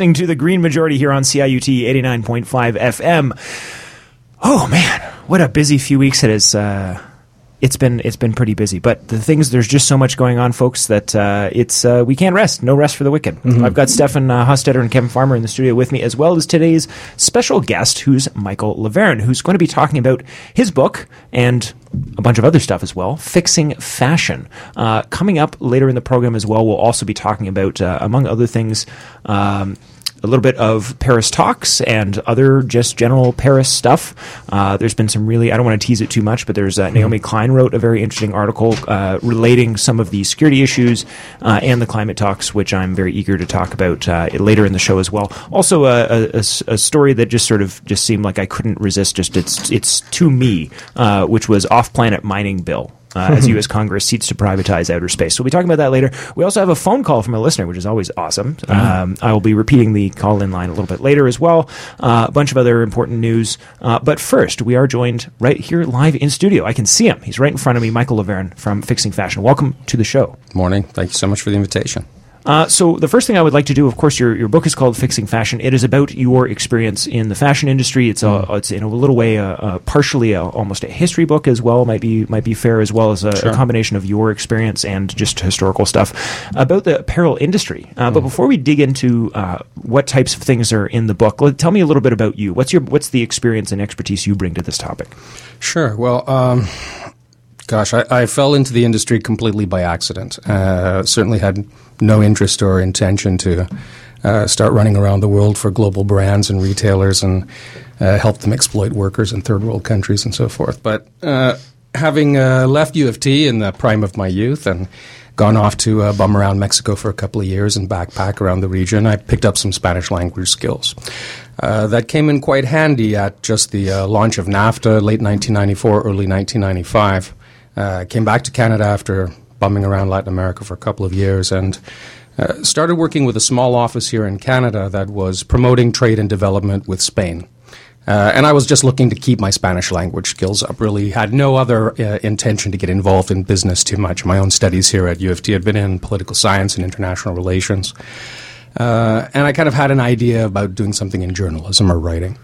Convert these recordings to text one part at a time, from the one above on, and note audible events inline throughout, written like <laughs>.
Listening to the Green Majority here on CIUT 89.5 FM. Oh man, what a busy few weeks it is. Uh, it's been it's been pretty busy, but the things there's just so much going on, folks, that uh, it's uh, we can't rest. No rest for the wicked. Mm-hmm. I've got Stefan uh, Hostetter and Kevin Farmer in the studio with me, as well as today's special guest, who's Michael Lavergne, who's going to be talking about his book and a bunch of other stuff as well, fixing fashion. Uh, coming up later in the program as well, we'll also be talking about, uh, among other things. Um, a little bit of Paris talks and other just general Paris stuff. Uh, there's been some really, I don't want to tease it too much, but there's uh, Naomi Klein wrote a very interesting article uh, relating some of the security issues uh, and the climate talks, which I'm very eager to talk about uh, later in the show as well. Also, a a, a a story that just sort of just seemed like I couldn't resist. Just it's it's to me, uh, which was off-planet mining bill uh, as U.S. Congress seeks to privatize outer space. So we'll be talking about that later. We also have a phone call from a listener, which is always awesome. Um, I will be repeating the call in line a little bit later as well. Uh, a bunch of other important news. Uh, but first, we are joined right here live in studio. I can see him. He's right in front of me, Michael Lavergne from Fixing Fashion. Welcome to the show. Morning. Thank you so much for the invitation. Uh, so the first thing I would like to do, of course, your, your book is called Fixing Fashion. It is about your experience in the fashion industry. It's a, it's in a little way, a, a partially a, almost a history book as well. Might be might be fair as well as a, a combination of your experience and just historical stuff about the apparel industry. Uh, But before we dig into uh, what types of things are in the book, let, tell me a little bit about you. What's your what's the experience and expertise you bring to this topic? Sure. Well, um, gosh, I, I fell into the industry completely by accident. Uh, certainly had no interest or intention to uh, start running around the world for global brands and retailers and uh, help them exploit workers in third world countries and so forth. But uh, having uh, left U of T in the prime of my youth and gone off to uh, bum around Mexico for a couple of years and backpack around the region, I picked up some Spanish language skills. Uh, that came in quite handy at just the uh, launch of NAFTA, late 1994, early 1995. Uh, came back to Canada after bumming around Latin America for a couple of years and uh, started working with a small office here in Canada that was promoting trade and development with Spain. Uh, and I was just looking to keep my Spanish language skills up. Really had no other uh, intention to get involved in business too much. My own studies here at U of T had been in political science and international relations. Uh, and I kind of had an idea about doing something in journalism or writing.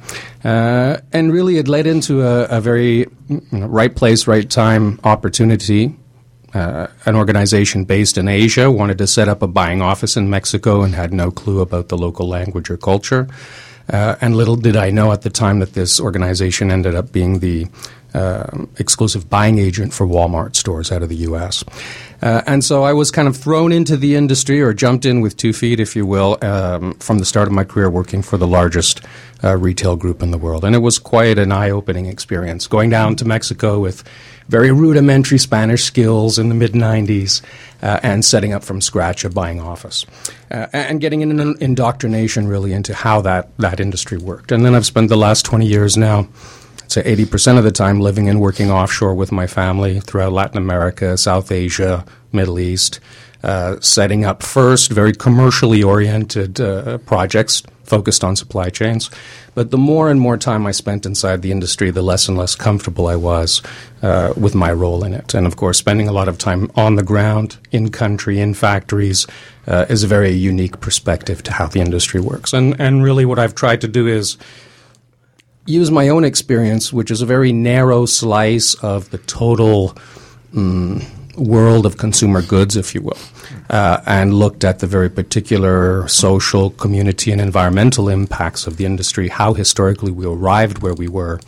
Uh, and really, it led into a, a very you know, right place, right time opportunity. Uh, an organization based in Asia wanted to set up a buying office in Mexico and had no clue about the local language or culture. Uh, and little did I know at the time that this organization ended up being the uh, exclusive buying agent for Walmart stores out of the U.S. Uh, and so I was kind of thrown into the industry or jumped in with two feet, if you will, um, from the start of my career working for the largest uh, retail group in the world. And it was quite an eye opening experience going down to Mexico with very rudimentary Spanish skills in the mid 90s uh, and setting up from scratch a buying office uh, and getting an indoctrination really into how that, that industry worked. And then I've spent the last 20 years now say 80% of the time living and working offshore with my family throughout Latin America, South Asia, Middle East, uh, setting up first very commercially oriented uh, projects focused on supply chains. But the more and more time I spent inside the industry, the less and less comfortable I was uh, with my role in it. And of course, spending a lot of time on the ground, in country, in factories, uh, is a very unique perspective to how the industry works. And, and really, what I've tried to do is use my own experience, which is a very narrow slice of the total um, world of consumer goods, if you will, uh, and looked at the very particular social, community, and environmental impacts of the industry, how historically we arrived where we were.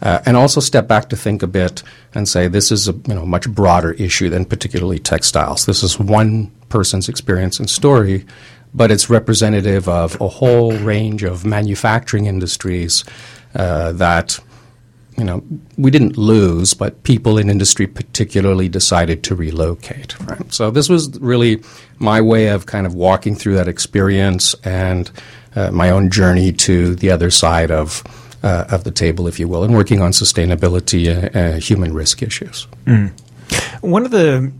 Uh, and also step back to think a bit and say this is a you know much broader issue than particularly textiles. This is one person's experience and story, but it's representative of a whole range of manufacturing industries uh, that you know we didn't lose, but people in industry particularly decided to relocate. Right. So this was really my way of kind of walking through that experience and uh, my own journey to the other side of. Uh, of the table, if you will, and working on sustainability, uh, uh, human risk issues. One of the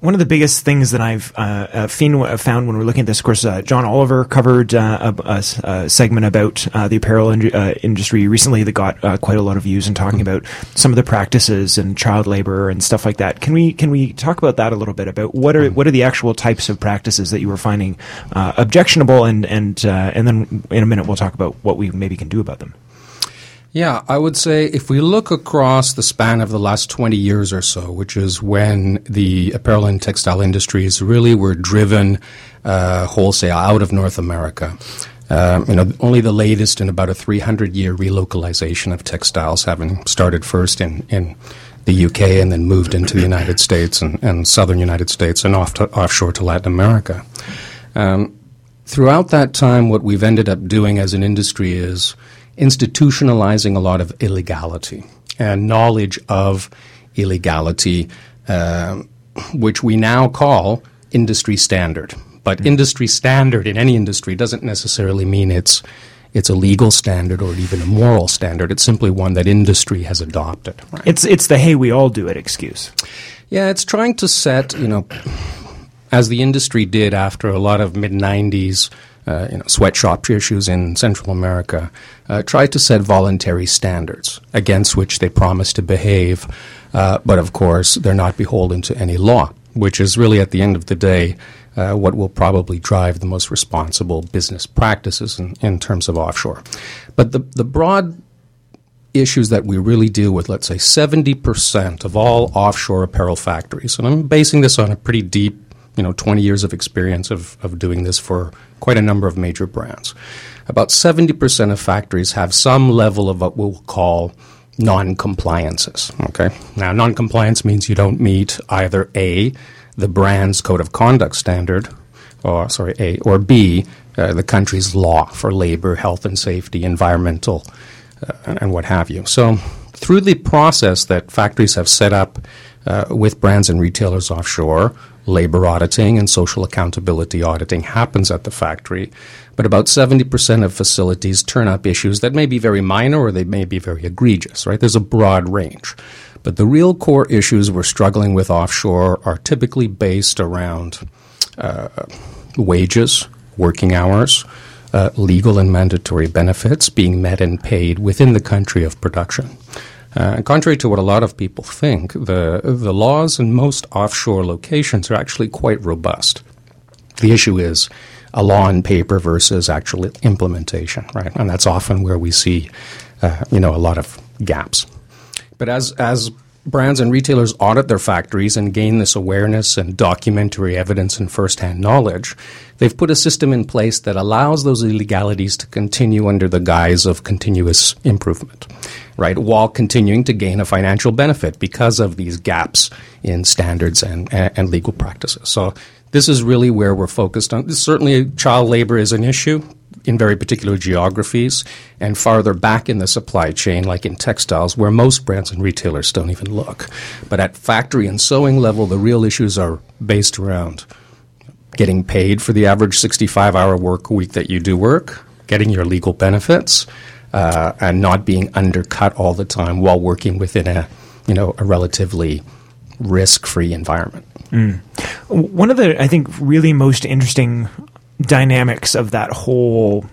one of the biggest things that I've uh, uh, found when we're looking at this, of course, uh, John Oliver covered uh, a, a, segment about uh, the apparel in, uh, industry recently that got quite a lot of views and talking about some of the practices and child labor and stuff like that. Can we can we talk about that a little bit about what are what are the actual types of practices that you were finding objectionable and and and then in a minute we'll talk about what we maybe can do about them. Yeah, I would say if we look across the span of the last 20 years or so, which is when the apparel and textile industries really were driven uh, wholesale out of North America. Um, you know, only the latest in about a 300 year relocalization of textiles, having started first in, in the UK and then moved into the United States and, and southern United States and off to, offshore to Latin America. Um, throughout that time, what we've ended up doing as an industry is institutionalizing a lot of illegality and knowledge of illegality, uh, which we now call industry standard. But mm-hmm. industry standard in any industry doesn't necessarily mean it's it's a legal standard or even a moral standard. It's simply one that industry has adopted. Right? It's it's the hey we all do it excuse. Yeah, it's trying to set you know as the industry did after a lot of mid '90s uh, you know, sweatshop issues in Central America, uh, tried to set voluntary standards against which they promise to behave, uh, but of course they're not beholden to any law, which is really at the end of the day uh, what will probably drive the most responsible business practices in, in terms of offshore. But the, the broad issues that we really deal with, let's say 70% of all offshore apparel factories, and I'm basing this on a pretty deep you know 20 years of experience of, of doing this for quite a number of major brands. About 70% of factories have some level of what we'll call non-compliances. Okay, now non-compliance means you don't meet either a the brand's code of conduct standard, or sorry, a or b uh, the country's law for labor, health and safety, environmental, uh, and what have you. So through the process that factories have set up uh, with brands and retailers offshore, labor auditing and social accountability auditing happens at the factory, but about 70% of facilities turn up issues that may be very minor or they may be very egregious, right? There's a broad range. But the real core issues we're struggling with offshore are typically based around uh, wages, working hours, uh, legal and mandatory benefits being met and paid within the country of production. Uh, contrary to what a lot of people think, the, the laws in most offshore locations are actually quite robust. The issue is a law on paper versus actual implementation, right? And that's often where we see, uh, you know, a lot of gaps. But as as brands and retailers audit their factories and gain this awareness and documentary evidence and firsthand knowledge, they've put a system in place that allows those illegalities to continue under the guise of continuous improvement, right? While continuing to gain a financial benefit because of these gaps in standards and, and legal practices. So this is really where we're focused on. Certainly, child labor is an issue, in very particular geographies and farther back in the supply chain, like in textiles, where most brands and retailers don't even look. But at factory and sewing level, the real issues are based around getting paid for the average 65 hour work week that you do work, getting your legal benefits, uh, and not being undercut all the time while working within a, you know, a relatively risk free environment. Mm. One of the, I think, really most interesting dynamics of that whole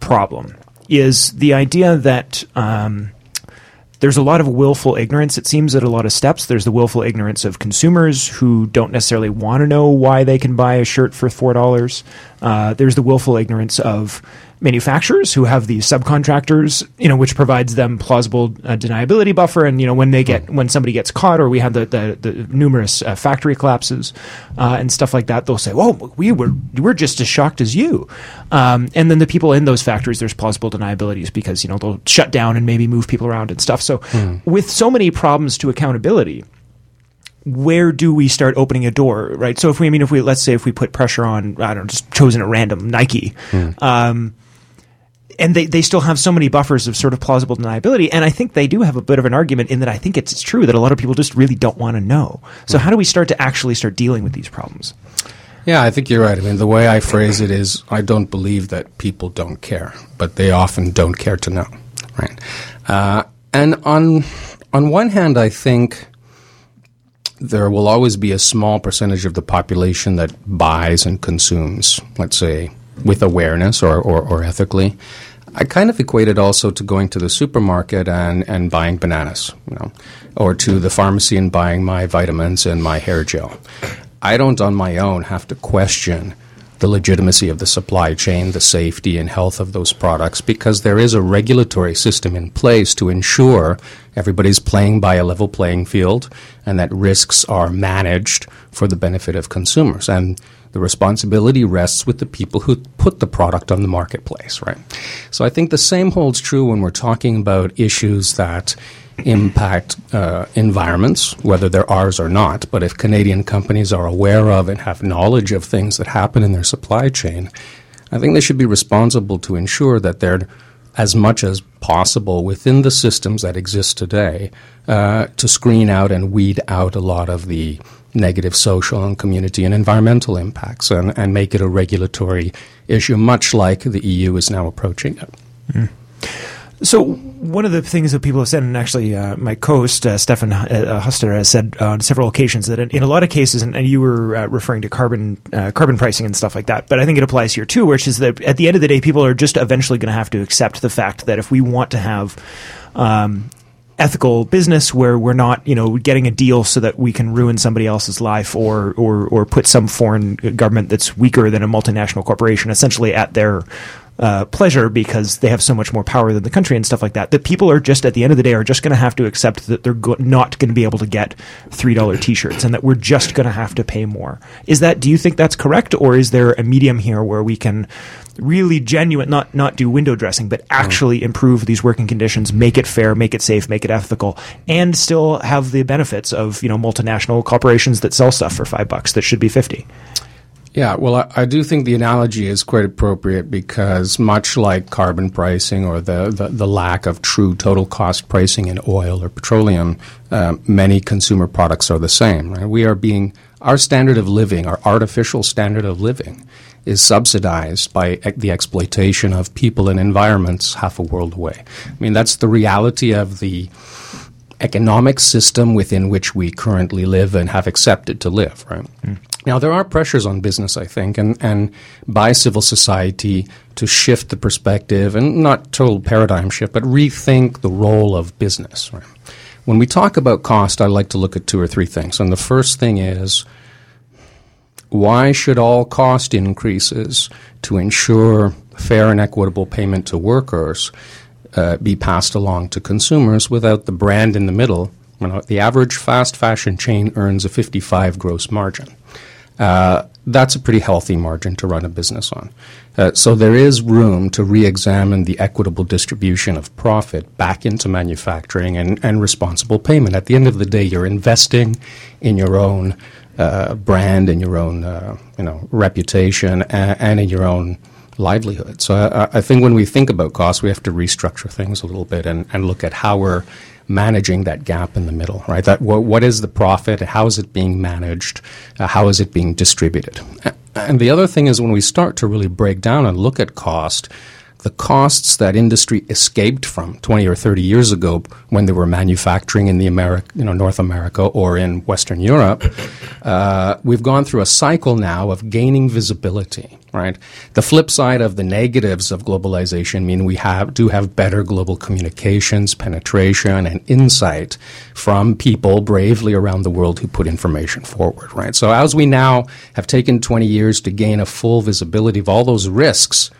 problem is the idea that um, there's a lot of willful ignorance. It seems at a lot of steps. There's the willful ignorance of consumers who don't necessarily want to know why they can buy a shirt for four dollars. Uh, there's the willful ignorance of manufacturers who have these subcontractors, you know, which provides them plausible uh, deniability buffer. And you know, when they get when somebody gets caught, or we have the the, the numerous uh, factory collapses uh, and stuff like that, they'll say, "Well, we were we're just as shocked as you." Um, and then the people in those factories, there's plausible deniabilities because you know they'll shut down and maybe move people around and stuff. So, mm. with so many problems to accountability where do we start opening a door, right? So if we, I mean, if we, let's say if we put pressure on, I don't know, just chosen at random, Nike, mm. um, and they, they still have so many buffers of sort of plausible deniability. And I think they do have a bit of an argument in that I think it's, it's true that a lot of people just really don't want to know. So how do we start to actually start dealing with these problems? Yeah, I think you're right. I mean, the way I phrase it is I don't believe that people don't care, but they often don't care to know, right? Uh, and on on one hand, I think there will always be a small percentage of the population that buys and consumes, let's say, with awareness or, or, or ethically. I kind of equate it also to going to the supermarket and, and buying bananas, you know, or to the pharmacy and buying my vitamins and my hair gel. I don't on my own have to question the legitimacy of the supply chain, the safety and health of those products, because there is a regulatory system in place to ensure everybody's playing by a level playing field and that risks are managed for the benefit of consumers. And the responsibility rests with the people who put the product on the marketplace, right? So I think the same holds true when we're talking about issues that impact uh, environments, whether they're ours or not. But if Canadian companies are aware of and have knowledge of things that happen in their supply chain, I think they should be responsible to ensure that they're as much as possible within the systems that exist today uh, to screen out and weed out a lot of the negative social and community and environmental impacts and, and make it a regulatory issue, much like the EU is now approaching it. Mm. So one of the things that people have said, and actually uh, my co-host uh, Stefan uh, Huster has said on several occasions that in, in a lot of cases, and, and you were uh, referring to carbon uh, carbon pricing and stuff like that, but I think it applies here too, which is that at the end of the day, people are just eventually going to have to accept the fact that if we want to have um, ethical business where we're not, you know, getting a deal so that we can ruin somebody else's life or or or put some foreign government that's weaker than a multinational corporation essentially at their uh, pleasure because they have so much more power than the country and stuff like that. That people are just at the end of the day are just going to have to accept that they're go- not going to be able to get three dollar T-shirts and that we're just going to have to pay more. Is that? Do you think that's correct, or is there a medium here where we can really genuine not not do window dressing, but actually mm. improve these working conditions, make it fair, make it safe, make it ethical, and still have the benefits of you know multinational corporations that sell stuff for five bucks that should be fifty? Yeah, well, I, I, do think the analogy is quite appropriate because, much like carbon pricing or the, the, the lack of true total cost pricing in oil or petroleum, uh, many consumer products are the same. Right? We are being, our standard of living, our artificial standard of living, is subsidized by the exploitation of people and environments half a world away. I mean, that's the reality of the economic system within which we currently live and have accepted to live, right? Mm. Now, there are pressures on business, I think, and, and by civil society to shift the perspective and not total paradigm shift, but rethink the role of business. Right? When we talk about cost, I like to look at two or three things. And the first thing is why should all cost increases to ensure fair and equitable payment to workers uh, be passed along to consumers without the brand in the middle? You know, the average fast fashion chain earns a 55 gross margin. Uh, that's a pretty healthy margin to run a business on. Uh, so there is room to re-examine the equitable distribution of profit back into manufacturing and, and responsible payment. At the end of the day, you're investing in your own uh, brand and your own uh, you know reputation and, and, in your own livelihood. So I, I, think when we think about costs, we have to restructure things a little bit and, and look at how we're managing that gap in the middle, right? That what, is the profit? How is it being managed? Uh, how is it being distributed? And the other thing is when we start to really break down and look at cost, the costs that industry escaped from 20 or 30 years ago when they were manufacturing in the America, you know, North America or in Western Europe, uh, we've gone through a cycle now of gaining visibility. Right. The flip side of the negatives of globalization mean we have do have better global communications, penetration, and insight from people bravely around the world who put information forward. Right. So as we now have taken 20 years to gain a full visibility of all those risks,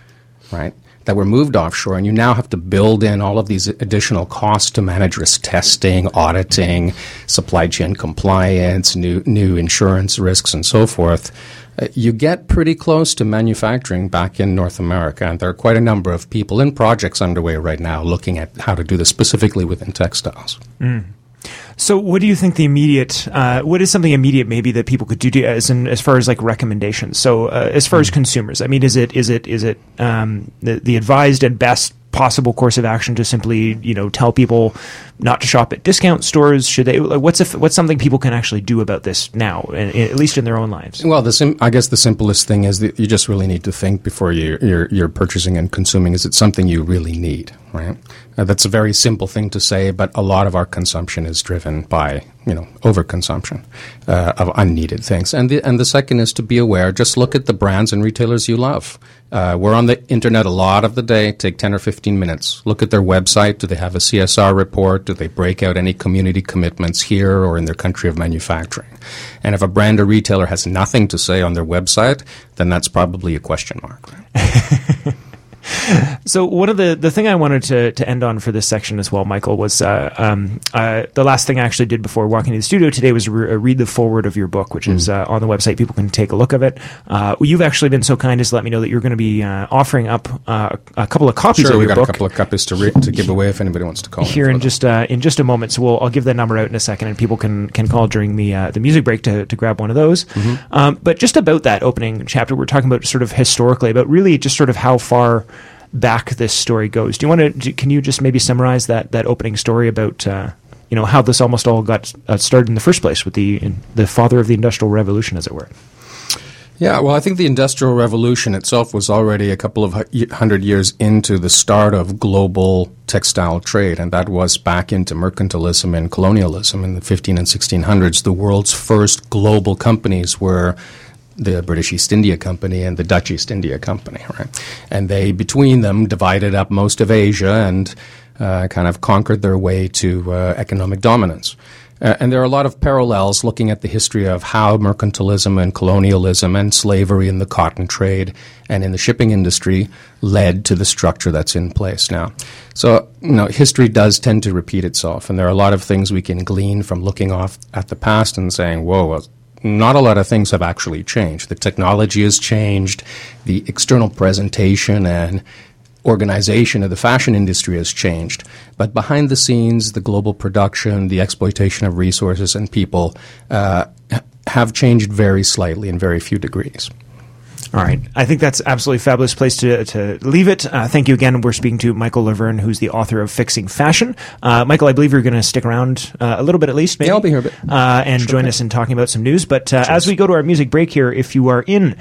right? That were moved offshore, and you now have to build in all of these additional costs to manage risk testing, auditing, supply chain compliance, new new insurance risks, and so forth. Uh, you get pretty close to manufacturing back in North America, and there are quite a number of people in projects underway right now looking at how to do this specifically within textiles. Mm. So, what do you think the immediate? Uh, what is something immediate maybe that people could do as in, as far as like recommendations? So, uh, as far as hmm. consumers, I mean, is it is it is it um, the, the advised and best possible course of action to simply you know tell people not to shop at discount stores should they like, what's if, what's something people can actually do about this now at least in their own lives well the sim- i guess the simplest thing is that you just really need to think before you, you're you're purchasing and consuming is it something you really need right? Uh, that's a very simple thing to say, but a lot of our consumption is driven by you know overconsumption uh, of unneeded things. And the and the second is to be aware. Just look at the brands and retailers you love. Uh, we're on the internet a lot of the day. Take ten or fifteen minutes. Look at their website. Do they have a CSR report? Do they break out any community commitments here or in their country of manufacturing? And if a brand or retailer has nothing to say on their website, then that's probably a question mark. <laughs> So one of the the thing I wanted to to end on for this section as well, Michael, was uh, um, uh, the last thing I actually did before walking to the studio today was re- uh, read the foreword of your book, which mm. is uh, on the website. People can take a look of it. Uh, you've actually been so kind as to let me know that you're going to be uh, offering up a couple of copies sure, of your book. Sure, we got a couple of copies to re- to give away if anybody wants to call here in just in just a moment. So we'll I'll give that number out in a second, and people can can call during the the music break to to grab one of those. Mm-hmm. Um, but just about that opening chapter, we're talking about sort of historically, about really just sort of how far back this story goes. Do you want to? Can you just maybe summarize that that opening story about uh, you know how this almost all got uh, started in the first place with the in, the father of the industrial revolution, as it were? Yeah, well, I think the Industrial Revolution itself was already a couple of hundred years into the start of global textile trade, and that was back into mercantilism and colonialism in the 15 and 1600s. The world's first global companies were the British East India Company and the Dutch East India Company, right? And they, between them, divided up most of Asia and uh, kind of conquered their way to uh, economic dominance. Uh, and there are a lot of parallels looking at the history of how mercantilism and colonialism and slavery in the cotton trade and in the shipping industry led to the structure that's in place now. So, you know, history does tend to repeat itself, and there are a lot of things we can glean from looking off at the past and saying, whoa, not a lot of things have actually changed. The technology has changed, the external presentation and organization of the fashion industry has changed. But behind the scenes, the global production, the exploitation of resources and people uh, have changed very slightly in very few degrees. All right. I think that's absolutely fabulous place to, to leave it. Uh, thank you again. We're speaking to Michael Lavergne, who's the author of Fixing Fashion. Uh, Michael, I believe you're going to stick around uh, a little bit at least, maybe. Yeah, I'll be here a bit. Uh, and sure join us in talking about some news. But uh, as we go to our music break here, if you are in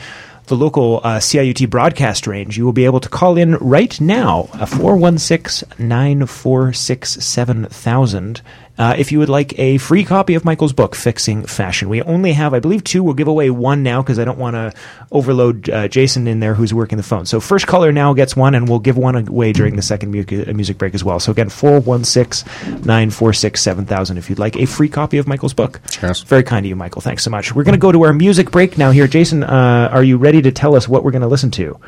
the local uh, CIUT broadcast range, you will be able to call in right now, 416 946 7000 uh, if you would like a free copy of Michael's book, Fixing Fashion. We only have, I believe, two. We'll give away one now because I don't want to overload uh, Jason in there who's working the phone. So first caller now gets one, and we'll give one away during the second mu- uh, music break as well. So again, 416 946 7000 if you'd like a free copy of Michael's book. Yes. Very kind of you, Michael. Thanks so much. We're going to go to our music break now here. Jason, uh, are you ready to tell us what we're going to listen to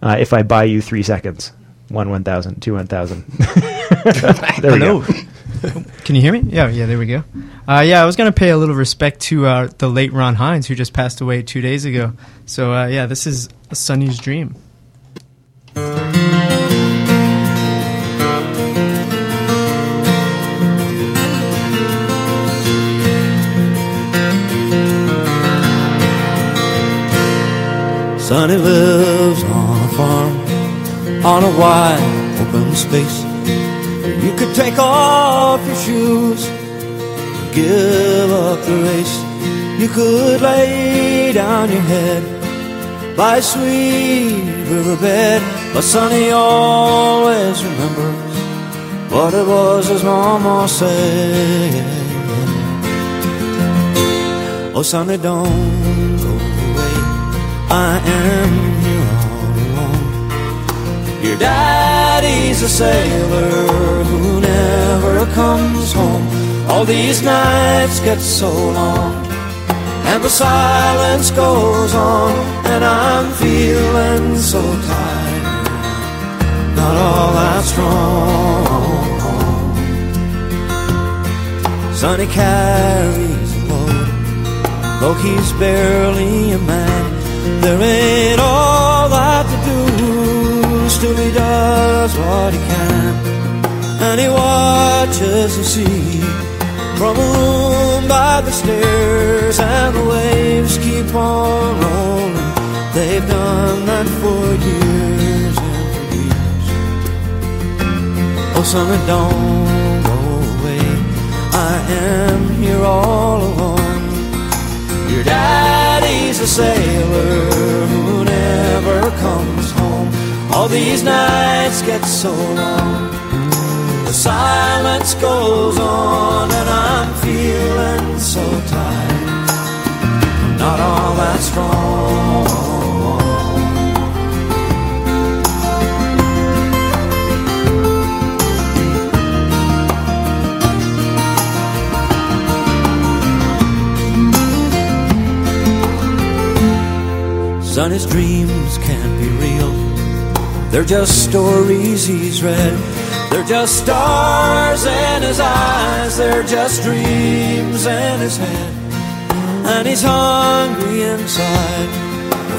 uh, if I buy you three seconds? One 1,000, two 1,000. <laughs> there we go. <laughs> Can you hear me? Yeah, yeah, there we go. Uh, yeah, I was going to pay a little respect to uh, the late Ron Hynes, who just passed away two days ago. So, uh, yeah, this is a Sonny's Dream. Sonny lives on a farm on a wide open space you could take off your shoes, and give up the race. You could lay down your head by a sweet riverbed. But Sonny always remembers what it was his mama said. Oh, Sonny, don't go away. I am here all alone. your daddy's a sailor who never comes home. All these nights get so long, and the silence goes on, and I'm feeling so tired, not all that strong. Sonny carries a load, though he's barely a man. There ain't all that still he does what he can. And he watches the sea from a room by the stairs, and the waves keep on rolling. They've done that for years and for years. Oh, summer, don't go away. I am here all alone. Your daddy's a sailor who never comes home. All these nights get so long The silence goes on, and I'm feeling so tired. Not all that strong. Sonny's dreams can't be real. They're just stories he's read. They're just stars in his eyes. They're just dreams in his head. And he's hungry inside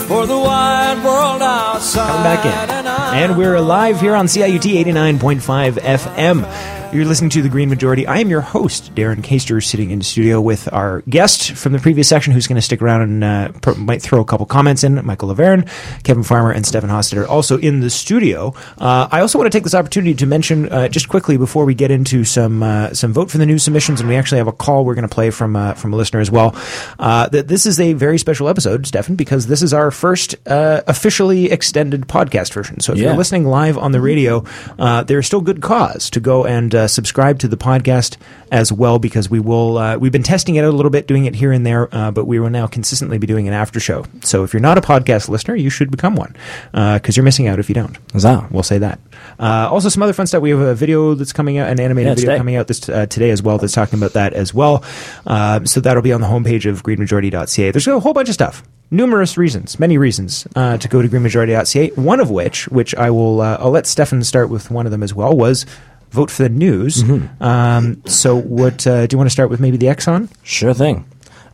for the wide world outside. Come back in. And, And we're alive here on CIUT 89.5 FM. You're listening to The Green Majority. I am your host, Darren Caster, sitting in the studio with our guest from the previous section who's going to stick around and uh, pro- might throw a couple comments in, Michael Lavergne, Kevin Farmer, and Stefan Hostetter also in the studio. Uh, I also want to take this opportunity to mention uh, just quickly before we get into some uh, some vote for the new submissions, and we actually have a call we're going to play from uh, from a listener as well. Uh, that this is a very special episode, Stefan, because this is our first uh, officially extended podcast version. So if Yeah. you're listening live on the radio, uh, there's still good cause to go and uh, subscribe to the podcast as well because we will. Uh, we've been testing it out a little bit, doing it here and there, uh, but we will now consistently be doing an after show. So if you're not a podcast listener, you should become one because you're missing out if you don't. Huzzah. We'll say that. Uh, also, some other fun stuff. We have a video that's coming out, an animated Yeah, video today. coming out this uh, today as well. That's talking about that as well. Uh, so that'll be on the homepage of greenmajority.ca. There's a whole bunch of stuff. Numerous reasons, many reasons uh, to go to greenmajority.ca. One of which, which I will, uh, I'll let Stefan start with one of them as well, was vote for the news. Mm-hmm. Um, so, what uh, do you want to start with? Maybe the Exxon. Sure thing.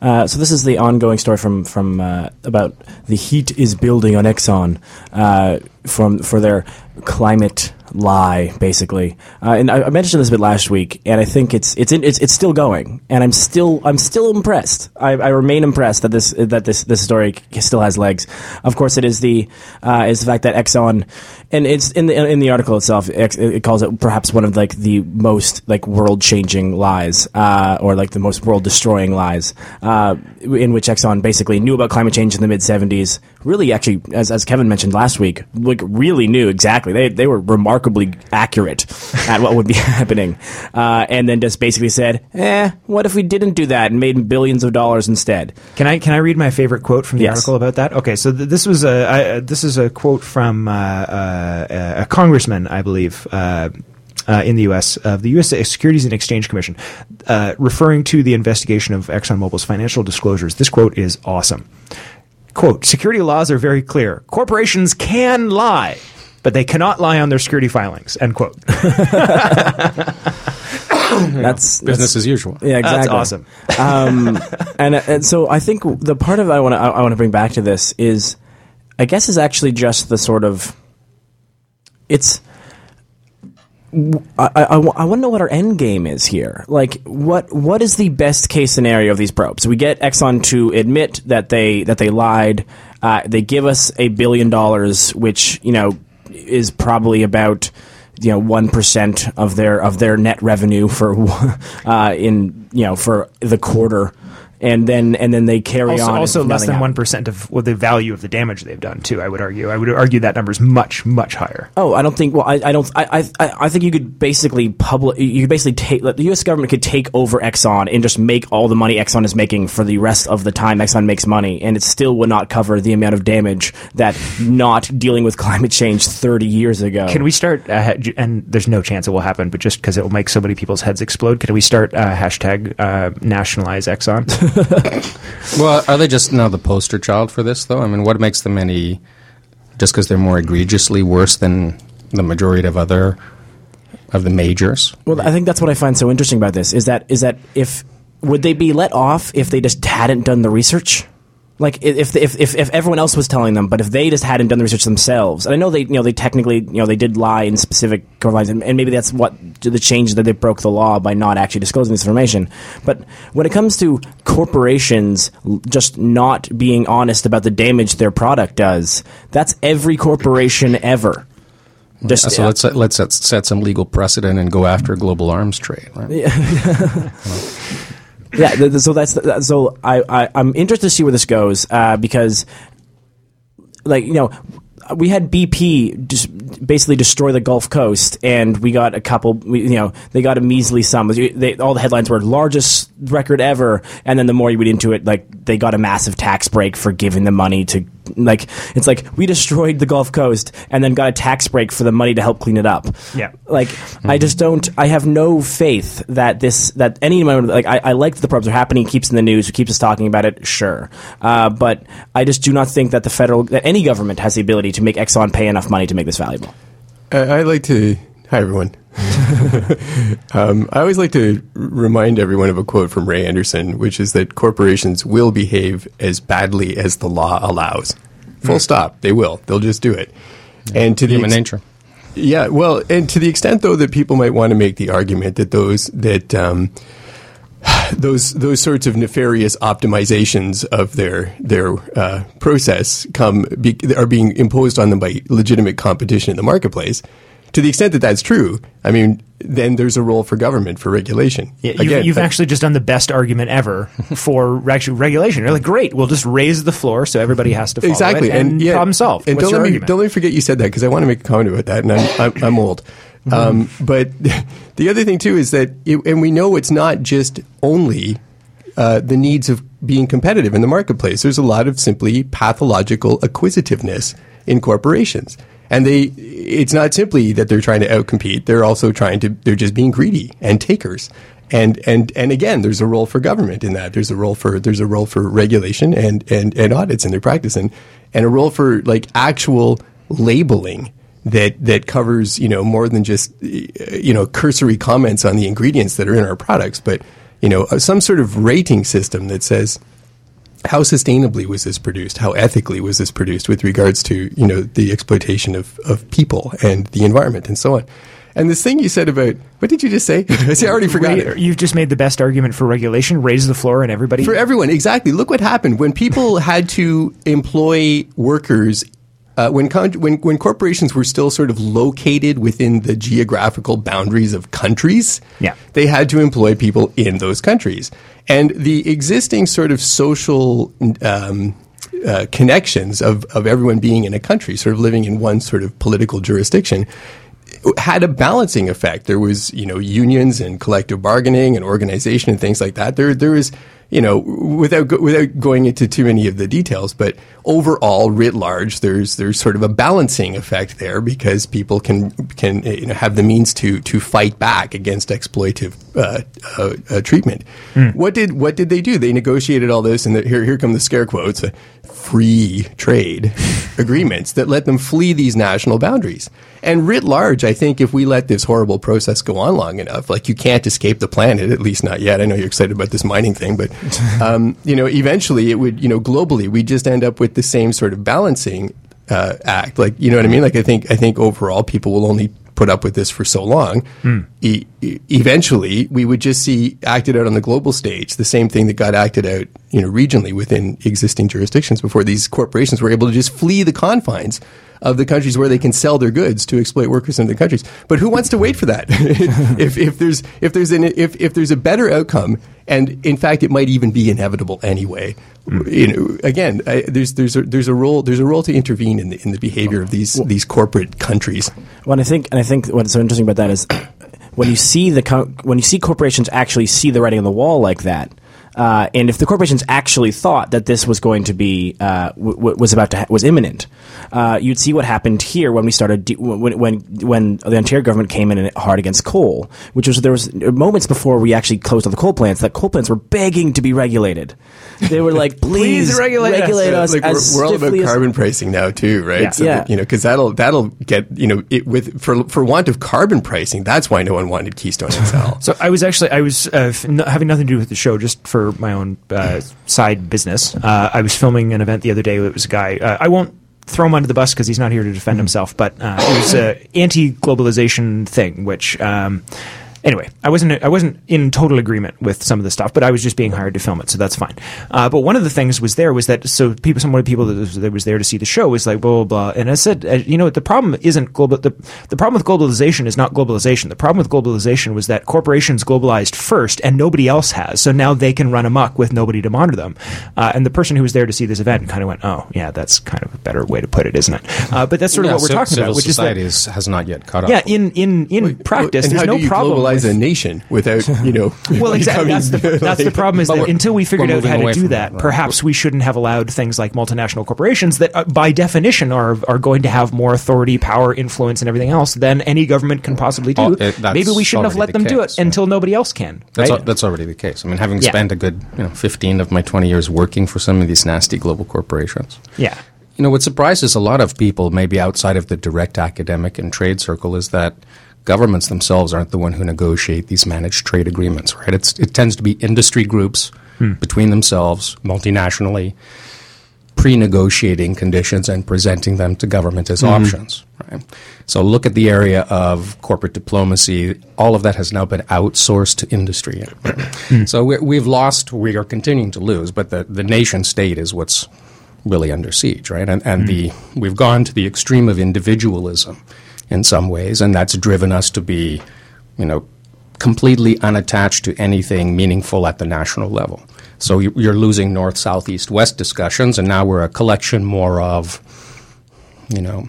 Uh, so this is the ongoing story from from uh, about the heat is building on Exxon uh, from for their climate lie, basically. Uh, and I, I mentioned this a bit last week, and I think it's it's it's it's still going, and I'm still I'm still impressed. I, I remain impressed that this that this this story still has legs. Of course, it is the uh, is the fact that Exxon, and it's in the in the article itself, it, it calls it perhaps one of like the most like world changing lies, uh, or like the most world destroying lies, uh, in which Exxon basically knew about climate change in the mid '70s. Really, actually, as as Kevin mentioned last week, like really knew exactly. They they were remarkably accurate at what would be <laughs> happening, uh, and then just basically said, "Eh, what if we didn't do that and made billions of dollars instead?" Can I can I read my favorite quote from the Yes. article about that? Okay, so th- this was a I, uh, this is a quote from uh, uh, a congressman, I believe. Uh, uh, in the U.S., of the U.S. Securities and Exchange Commission, uh, referring to the investigation of ExxonMobil's financial disclosures. This quote is awesome. Quote: Security laws are very clear. Corporations can lie, but they cannot lie on their security filings. End quote. <laughs> That's <coughs> Business as usual. Yeah, exactly. That's awesome. <laughs> um, and and so I think the part of I want to I, want to bring back to this is, I guess, is actually just the sort of, it's. I, I, want to know what our end game is here. Like, what what is the best case scenario of these probes? We get Exxon to admit that they that they lied. Uh, they give us a billion dollars, which you know is probably about you know one percent of their of their net revenue for <laughs> uh, in you know for the quarter, and then and then they carry Also, on. also less than one of well, the value of the damage they've done too. I would argue. I would argue that number is much much higher. Oh, I don't think. Well, I, I don't. I, I, I think you could basically public. You could basically take the U.S. government could take over Exxon and just make all the money Exxon is making for the rest of the time Exxon makes money, and it still would not cover the amount of damage that not dealing with climate change thirty years ago. Can we start? Uh, and there's no chance it will happen, but just because it will make so many people's heads explode, can we start uh, hashtag uh, nationalize Exxon? <laughs> <laughs> Well, are they just now the poster child for this, though? I mean, what makes them any just because they're more egregiously worse than the majority of other of the majors? Well, I think that's what I find so interesting about this is that is that if would they be let off if they just hadn't done the research? Like if if if, if everyone else was telling them, but if they just hadn't done the research themselves, and I know they you know they technically you know they did lie in specific guidelines, and, and maybe that's what the change that they broke the law by not actually disclosing this information. But when it comes to corporations just not being honest about the damage their product does, that's every corporation ever. Just, so let's let's set, set some legal precedent and go after global arms trade. Right? <laughs> yeah th- th- so that's that, so I, I i'm interested to see where this goes uh, because like you know we had BP just basically destroy the Gulf Coast, and we got a couple. We, you know, they got a measly sum. They, all the headlines were largest record ever, and then the more you read into it, like they got a massive tax break for giving the money to. Like it's like we destroyed the Gulf Coast and then got a tax break for the money to help clean it up. Yeah. Like I just don't. I have no faith that this that any like I, I like that the problems are happening. Keeps in the news. Keeps us talking about it. Sure, uh, but I just do not think that the federal that any government has the ability to make Exxon pay enough money to make this valuable. Uh, I like to. Hi, everyone. <laughs> um, I always like to remind everyone of a quote from Ray Anderson, which is that corporations will behave as badly as the law allows. Full mm. stop. They will. They'll just do it. Yeah. And to human ex- nature. Yeah. Well, and to the extent though that people might want to make the argument that those that um, <sighs> those those sorts of nefarious optimizations of their their uh, process come be, are being imposed on them by legitimate competition in the marketplace to the extent that that's true, I mean, then there's a role for government for regulation. Yeah, you've, you've actually just done the best argument ever <laughs> for regulation. You're like, great, we'll just raise the floor so everybody has to follow exactly. it, and, and yeah, problem solved. And What's don't let argument? me don't let me forget you said that because I want to make a comment about that, and I'm I'm, I'm old. Mm-hmm. Um, but <laughs> the other thing too is that, it, and we know it's not just only uh, the needs of being competitive in the marketplace. There's a lot of simply pathological acquisitiveness in corporations. And they, it's not simply that they're trying to outcompete. They're also trying to, they're just being greedy and takers. And, and, and again, there's a role for government in that. There's a role for, there's a role for regulation and, and, and audits in their practice and, and a role for like actual labeling that, that covers, you know, more than just, you know, cursory comments on the ingredients that are in our products, but, you know, some sort of rating system that says, how sustainably was this produced? How ethically was this produced with regards to you know the exploitation of, of people and the environment and so on? And this thing you said about what did you just say? <laughs> I already forgot it. You've just made the best argument for regulation. Raise the floor, and everybody for everyone exactly. Look what happened when people had to employ workers uh, when, con- when when corporations were still sort of located within the geographical boundaries of countries, yeah. they had to employ people in those countries, and the existing sort of social um, uh, connections of of everyone being in a country, sort of living in one sort of political jurisdiction, had a balancing effect. There was, you know, unions and collective bargaining and organization and things like that. There, there is you know, without go, without going into too many of the details, but overall, writ large, there's there's sort of a balancing effect there because people can can you know have the means to to fight back against exploitive uh, uh, uh, treatment. Mm. What did what did they do? They negotiated all this, and the, here here come the scare quotes: uh, free trade <laughs> agreements that let them flee these national boundaries. And writ large, I think if we let this horrible process go on long enough, like you can't escape the planet, at least not yet. I know you're excited about this mining thing, but <laughs> um, you know, eventually it would, you know, globally we just end up with the same sort of balancing uh, act. Like, you know what I mean? Like, I think I think overall people will only put up with this for so long. Mm. E- eventually, we would just see acted out on the global stage the same thing that got acted out, you know, regionally within existing jurisdictions before these corporations were able to just flee the confines of the countries where they can sell their goods to exploit workers in the countries. But who wants to wait for that? <laughs> if, if there's if there's an if, if there's a better outcome, and in fact it might even be inevitable anyway. Mm. You know, again, I, there's there's a, there's a role there's a role to intervene in the in the behavior of these well, these corporate countries. Well, I think and I think what's so interesting about that is <coughs> when you see the when you see corporations actually see the writing on the wall like that uh, and if the corporations actually thought that this was going to be uh, w- was about to ha- was imminent, uh, you'd see what happened here when we started de- when, when when the Ontario government came in hard against coal, which was there was moments before we actually closed all the coal plants that coal plants were begging to be regulated. They were like, <laughs> "Please, Please regulate, regulate, us." us like we're, we're all about carbon as- pricing now too, right? Yeah. So yeah. That, you know, because that'll that'll get you know it, with for for want of carbon pricing. That's why no one wanted Keystone XL. so I was actually I was uh, f- having nothing to do with the show, just for my own. Uh, side business. Uh, I was filming an event the other day. It was a guy. Uh, I won't throw him under the bus because he's not here to defend himself, but uh, it was an anti-globalization thing, which. Um, anyway, I wasn't I wasn't in total agreement with some of the stuff, but I was just being hired to film it, so that's fine. Uh, but one of the things was there was that so people, some of the people that was, that was there to see the show was like blah blah blah, and I said, uh, you know, the problem isn't global. The, the problem with globalization is not globalization. The problem with globalization was that corporations globalized first, and nobody else has. So now they can run amok with nobody to monitor them. Uh, and the person who was there to see this event kind of went, oh yeah, that's kind of a better way to put it, isn't it? Uh, but that's sort of Yeah, what we're talking about, which is society that. is, has not yet caught up. Yeah, in in in practice, and there's no problem. Globalize with- a nation without you know? <laughs> well, <laughs> exactly. That's the <laughs> that's the problem is that until we figured out how to do that, that, right. perhaps we shouldn't have allowed things like multinational corporations that, uh, by definition, are are going to have more authority, power, influence, and everything else than any government can possibly do. Oh, it- Maybe we shouldn't have let the them do it case, yeah. until nobody else can. That's, right? al- that's already the case. I mean, having Yeah. spent a good you know, 15 of my 20 years working for some of these nasty global corporations, yeah. you know, what surprises a lot of people, maybe outside of the direct academic and trade circle, is that governments themselves aren't the one who negotiate these managed trade agreements, right? It's, it tends to be industry groups hmm. between themselves, multinationally, pre-negotiating conditions and presenting them to government as hmm. options. Right? So look at the area of corporate diplomacy. All of that has now been outsourced to industry. Hmm. So we, we've lost. We are continuing to lose, but the, the nation state is what's really under siege, right? And, and the we've gone to the extreme of individualism in some ways, and that's driven us to be, you know, completely unattached to anything meaningful at the national level. So you- you're losing north, south, east, west discussions, and now we're a collection more of, you know,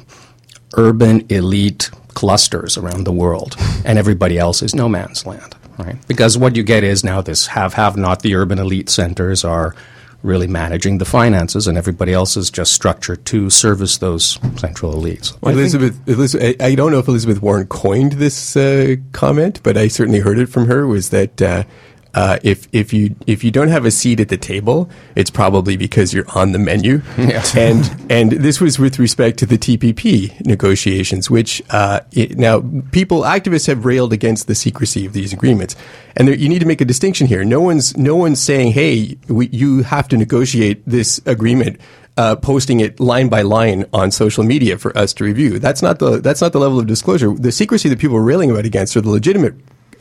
urban elite clusters around the world, and everybody else is no man's land, right? Because what you get is now this have have not. The urban elite centers are really managing the finances, and everybody else is just structured to service those central elites. Elizabeth, Elizabeth, I I don't know if Elizabeth Warren coined this uh, comment, but I certainly heard it from her. Was that uh, uh, if if you if you don't have a seat at the table, it's probably because you're on the menu. <laughs> and and this was with respect to the TPP negotiations, which uh, it, now people activists have railed against the secrecy of these agreements, and there, you need to make a distinction here. No one's no one's saying, hey, we, you have to negotiate this agreement uh, posting it line by line on social media for us to review. That's not the that's not the level of disclosure. The secrecy that people are railing about against, are the legitimate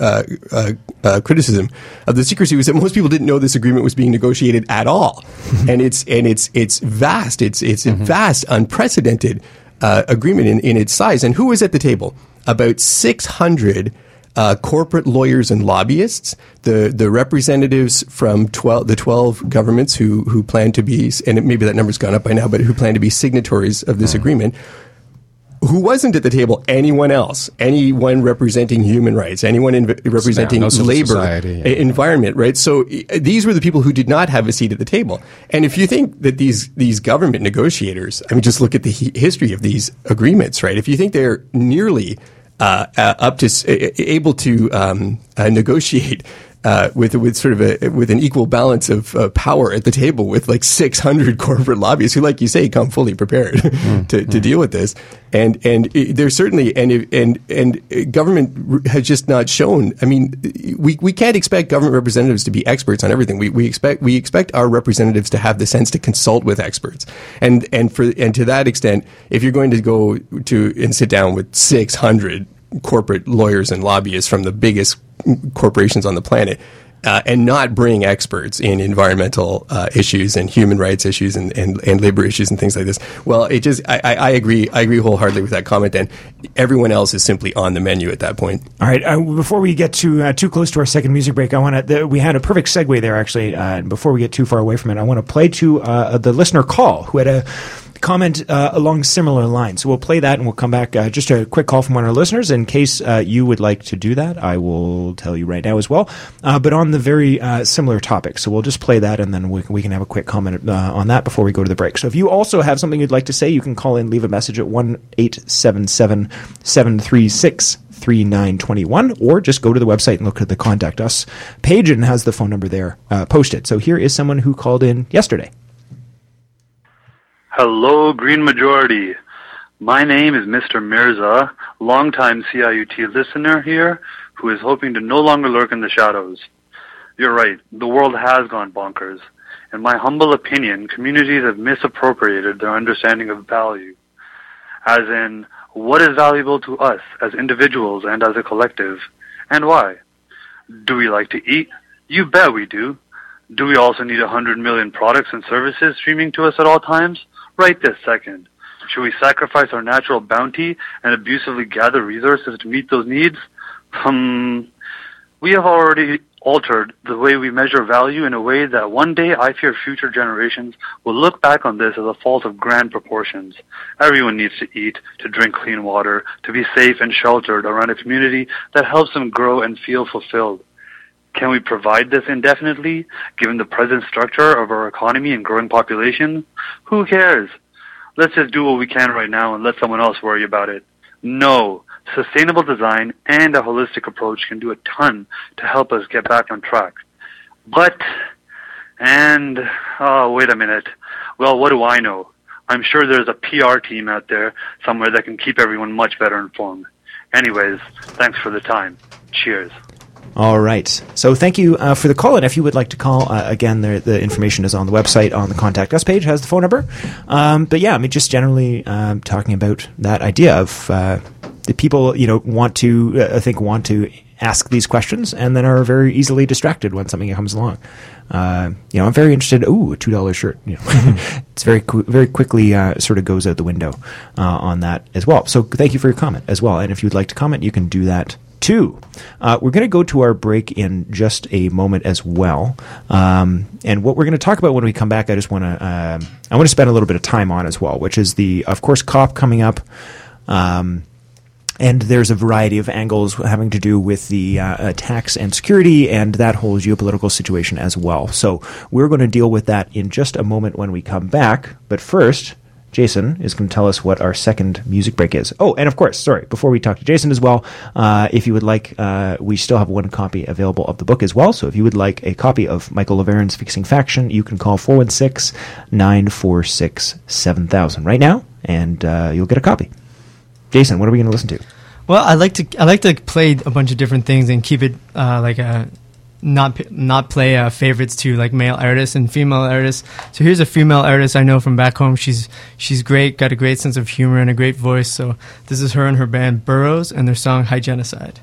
uh, uh, uh, criticism of the secrecy, was that most people didn't know this agreement was being negotiated at all, <laughs> and it's and it's it's vast. It's it's a vast, unprecedented uh, agreement in, in its size. And who was at the table? About six hundred uh, corporate lawyers and lobbyists, the the representatives from twelve the twelve governments who who plan to be, and maybe that number's gone up by now, but who plan to be signatories of this agreement. Who wasn't at the table? Anyone else? Anyone representing human rights? Anyone inv- representing labor, society, yeah. environment? Right. So uh, these were the people who did not have a seat at the table. And if you think that these these government negotiators, I mean, just look at the history of these agreements. Right. If you think they're nearly uh, uh, up to a- able to um, uh, negotiate uh, with with sort of a with an equal balance of uh, power at the table with like 600 <laughs> corporate lobbyists who, like you say, come fully prepared <laughs> to, to deal with this. And and there's certainly and and and government has just not shown. I mean, we we can't expect government representatives to be experts on everything. We we expect we expect our representatives to have the sense to consult with experts. And and for and to that extent, if you're going to go to and sit down with 600 corporate lawyers and lobbyists from the biggest corporations on the planet uh, and not bring experts in environmental uh, issues and human rights issues and, and, and labor issues and things like this. Well, it just I, I agree I agree wholeheartedly with that comment. And everyone else is simply on the menu at that point. All right. Uh, before we get to uh, too close to our second music break, I want to. We had a perfect segue there, actually. Uh, before we get too far away from it, I want to play to uh, the listener call who had a comment uh, along similar lines. So we'll play that and we'll come back. Uh, just a quick call from one of our listeners. In case uh, you would like to do that, I will tell you right now as well. Uh, but on the very uh, similar topic. So we'll just play that and then we, we can have a quick comment uh, on that before we go to the break. So if you also have something you'd like to say, you can call in, leave a message at 1 877 736 3921 or just go to the website and look at the contact us page and has the phone number there posted. So here is someone who called in yesterday. Hello, Green Majority. My name is Mr. Mirza, longtime CIUT listener here, who is hoping to no longer lurk in the shadows. You're right, the world has gone bonkers. In my humble opinion, communities have misappropriated their understanding of value. As in, what is valuable to us as individuals and as a collective, and why? Do we like to eat? You bet we do. Do we also need a hundred million products and services streaming to us at all times? Right this second. Should we sacrifice our natural bounty and abusively gather resources to meet those needs? Um, we have already altered the way we measure value in a way that one day I fear future generations will look back on this as a fault of grand proportions. Everyone needs to eat, to drink clean water, to be safe and sheltered around a community that helps them grow and feel fulfilled. Can we provide this indefinitely, given the present structure of our economy and growing population? Who cares? Let's just do what we can right now and let someone else worry about it. No. Sustainable design and a holistic approach can do a ton to help us get back on track. But, and, oh, wait a minute. Well, what do I know? I'm sure there's a PR team out there somewhere that can keep everyone much better informed. Anyways, thanks for the time. Cheers. All right. So thank you uh, for the call. And if you would like to call, uh, again, the, the information is on the website on the contact us page, has the phone number. Um, but yeah, I mean, just generally um, talking about that idea of uh, the people, you know, want to, uh, I think, want to ask these questions and then are very easily distracted when something comes along. Uh, you know, I'm very interested. Ooh, a two dollar shirt. You know, <laughs> it's very qu- very quickly uh, sort of goes out the window uh, on that as well. So thank you for your comment as well. And if you'd like to comment, you can do that too. Uh, we're going to go to our break in just a moment as well. Um, and what we're going to talk about when we come back, I just want to um, I want to spend a little bit of time on as well, which is the of course COP coming up. Um, and there's a variety of angles having to do with the uh, attacks and security and that whole geopolitical situation as well. So we're going to deal with that in just a moment when we come back. But first, Jason is going to tell us what our second music break is. Oh, and of course, sorry, before we talk to Jason as well, uh, if you would like, uh, we still have one copy available of the book as well. So if you would like a copy of Michael Lavergne's Fixing Faction, you can call 416 946 7000 right now, and uh, you'll get a copy. Jason, what are we going to listen to? Well, I like to I like to play a bunch of different things and keep it uh, like a not not play uh, favorites to like male artists and female artists. So here's a female artist I know from back home. She's she's great, got a great sense of humor and a great voice. So this is her and her band Burroughs and their song Hygienocide.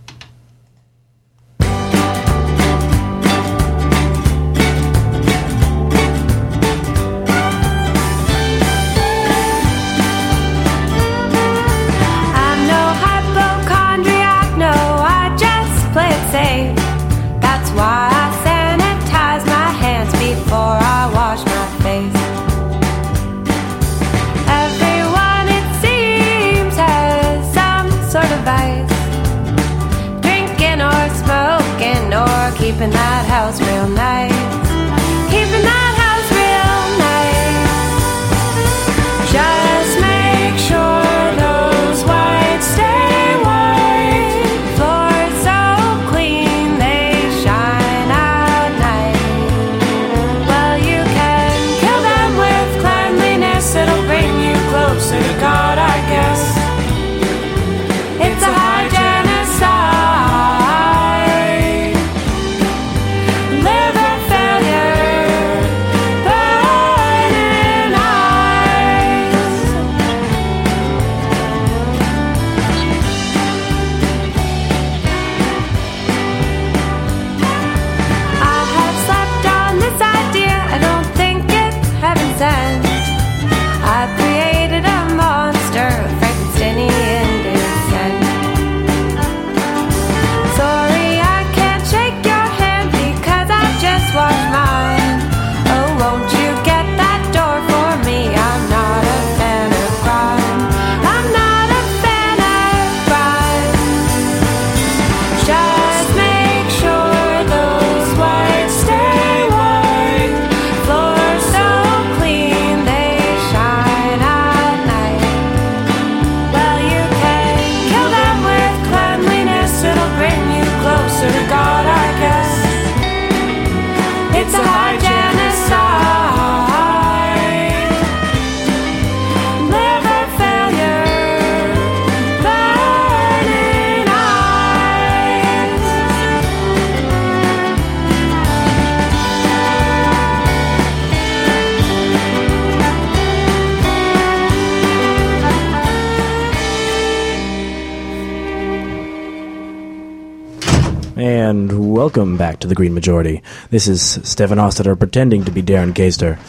Welcome back to the Green Majority. This is Stefan Ostetter pretending to be Darren Geister.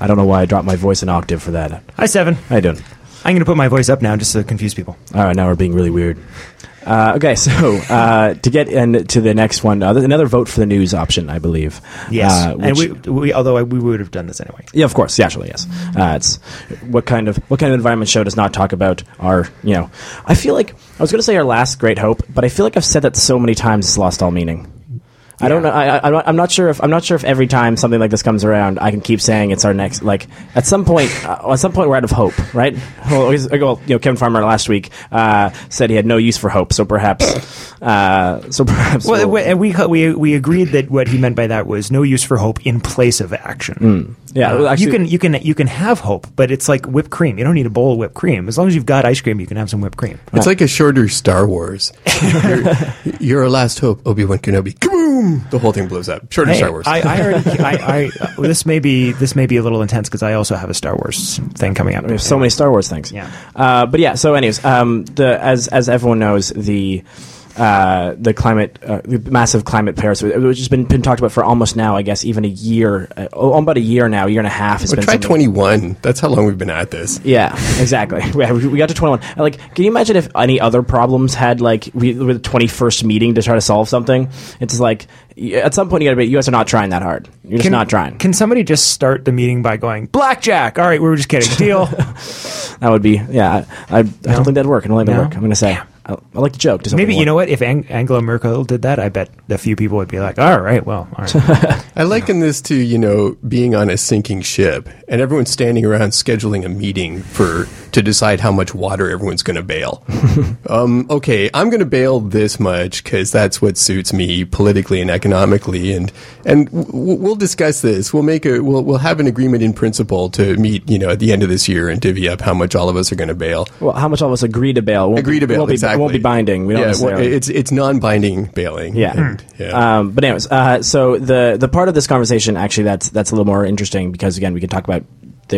I don't know why I dropped my voice an octave for that. Hi, Seven. How you doing? I'm going to put my voice up now just to confuse people. All right, now we're being really weird. Uh, okay, so uh, to get into the next one, uh, another vote for the news option, I believe. Yes, Uh, and we, we although I, we would have done this anyway. Yeah, of course. Yeah, actually, yes. Uh, it's what kind of what kind of environment show does not talk about our you know. I feel like I was going to say our last great hope, but I feel like I've said that so many times it's lost all meaning. I don't know. I, I, I'm not- sure if I'm not sure if every time something like this comes around, I can keep saying it's our next. Like at some point, uh, at some point, we're out of hope, right? Well, he's- well, you know, Kevin Farmer last week uh, said he had no use for hope, so perhaps, uh, so perhaps. Well, we'll- we- and we we we agreed that what he meant by that was no use for hope in place of action. Yeah, Uh, well, actually- you can you can you can have hope, but it's like whipped cream. You don't need a bowl of whipped cream. As long as you've got ice cream, you can have some whipped cream. It's like a shorter Star Wars. you're, <laughs> you're our last hope, Obi Wan Kenobi. Kaboom! The whole thing blows up. Shorter Hey, Star Wars. I, I already, <laughs> I, I, uh, this may be this may be a little intense because I also have a Star Wars thing coming up. We have so many Star Wars things. Yeah. Uh, but yeah. So, anyways, um, the as as everyone knows, the uh, the climate, uh, the massive climate Paris, which has been been talked about for almost now, I guess, even a year, uh, oh, about a year now, a year and a half. Has Well, been try something- 21. That's how long we've been at this. Yeah, exactly. <laughs> we we got to 21. Like, can you imagine if any other problems had, like, we were the 21st meeting to try to solve something? It's like, at some point, you gotta be, you guys are not trying that hard. You're just not trying. Can somebody just start the meeting by going blackjack? All right, we were just kidding. Deal. <laughs> that would be, yeah, I, I, I don't think that'd work. I don't that'd No? work. I'm gonna say. I, I like the joke. Just Maybe you know what? If Ang- Angela Merkel did that, I bet a few people would be like, "All right, well, all right." <laughs> I liken this to, you know, being on a sinking ship and everyone's standing around scheduling a meeting for to decide how much water everyone's going to bail. <laughs> um, okay, I'm going to bail this much because that's what suits me politically and economically, and and w- w- we'll discuss this. We'll make a we'll we'll have an agreement in principle to meet, you know, at the end of this year and divvy up how much all of us are going to bail. Well, how much all of us agree to bail? Won't Agree be, to bail, won't be, exactly. Won't be binding. We don't yeah, well, it's it's non-binding bailing. Yeah. and- yeah. Um, but anyways, uh, so the the part of this conversation actually that's that's a little more interesting because again we can talk about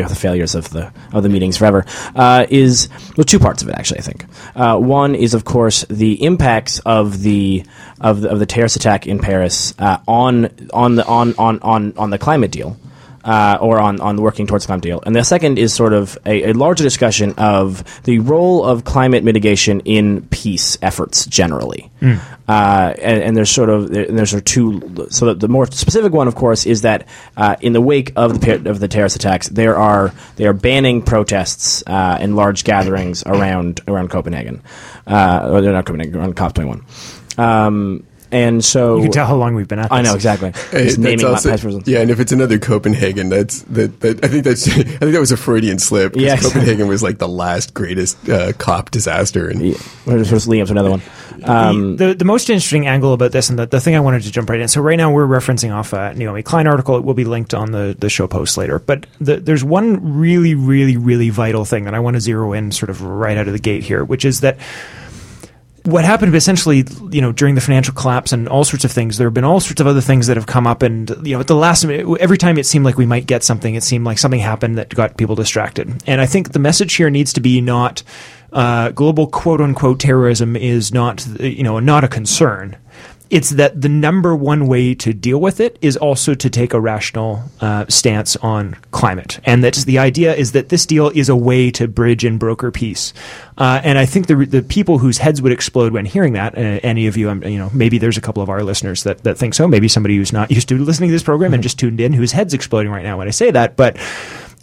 the, failures of the of the meetings forever uh, is well two parts of it actually I think uh, one is of course the impacts of the of the, of the terrorist attack in Paris uh, on on the on on on on the climate deal. Uh, or on, on working towards the climate deal. And the second is sort of a, a larger discussion of the role of climate mitigation in peace efforts generally. Uh, and, and there's sort of there's sort of two. So the, more specific one, of course, is that uh, in the wake of the of the terrorist attacks, there are they are banning protests uh, and large gatherings around around Copenhagen. Uh, or they're not Copenhagen, around COP21. Um, and so you can tell how long we've been at. This. I know exactly. Just that's naming also- past persons. yeah, and if it's another Copenhagen, that's that, that. I think that's. <laughs> I think that was a Freudian slip. 'cause Yeah, exactly. Copenhagen was like the last greatest uh, cop disaster, and Yeah, we're just, we're just leading up to another one. Um, the, the the most interesting angle about this, and the, the thing I wanted to jump right in. So right now we're referencing off a Naomi Klein article. It will be linked on the the show post later. But the, there's one really, really, really vital thing that I want to zero in sort of right out of the gate here, which is that what happened essentially, you know, during the financial collapse and all sorts of things, there have been all sorts of other things that have come up. And, you know, at the last every time it seemed like we might get something, it seemed like something happened that got people distracted. And I think the message here needs to be not uh, global quote unquote terrorism is not, you know, not a concern. It's that the number one way to deal with it is also to take a rational uh, stance on climate, and that the idea is that this deal is a way to bridge and broker peace. Uh, and I think the the people whose heads would explode when hearing that, uh, any of you, um, you know, maybe there's a couple of our listeners that that think so. Maybe somebody who's not used to listening to this program and just tuned in, whose head's exploding right now when I say that, but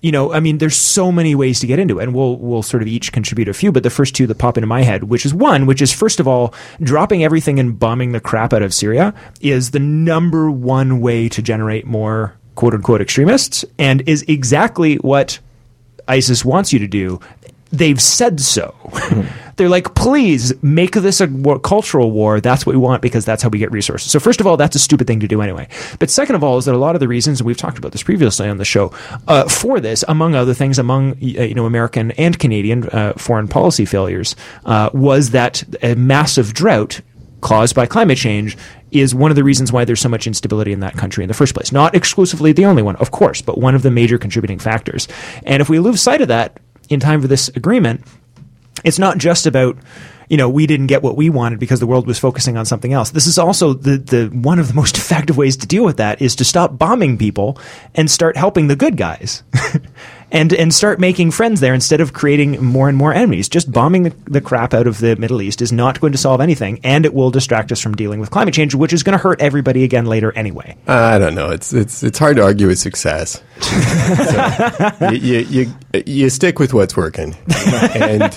you know, I mean, there's so many ways to get into it, and we'll we'll sort of each contribute a few. But the first two that pop into my head, which is one, which is first of all, dropping everything and bombing the crap out of Syria, is the number one way to generate more quote unquote extremists, and is exactly what ISIS wants you to do. They've said so. Hmm. They're like, please make this a war, cultural war. That's what we want because that's how we get resources. So first of all, that's a stupid thing to do anyway. But second of all, is that a lot of the reasons, and we've talked about this previously on the show, uh, for this, among other things, among uh, you know American and Canadian uh, foreign policy failures, uh, was that a massive drought caused by climate change is one of the reasons why there's so much instability in that country in the first place. Not exclusively the only one, of course, but one of the major contributing factors. And if we lose sight of that in time for this agreement, it's not just about you know, we didn't get what we wanted because the world was focusing on something else. This is also the, the one of the most <laughs> effective ways to deal with that is to stop bombing people and start helping the good guys. <laughs> and and start making friends there instead of creating more and more enemies. Just bombing the, the crap out of the Middle East is not going to solve anything, and it will distract us from dealing with climate change, which is going to hurt everybody again later anyway. I don't know. It's it's it's hard to argue with success. <laughs> So, you, you you you stick with what's working, and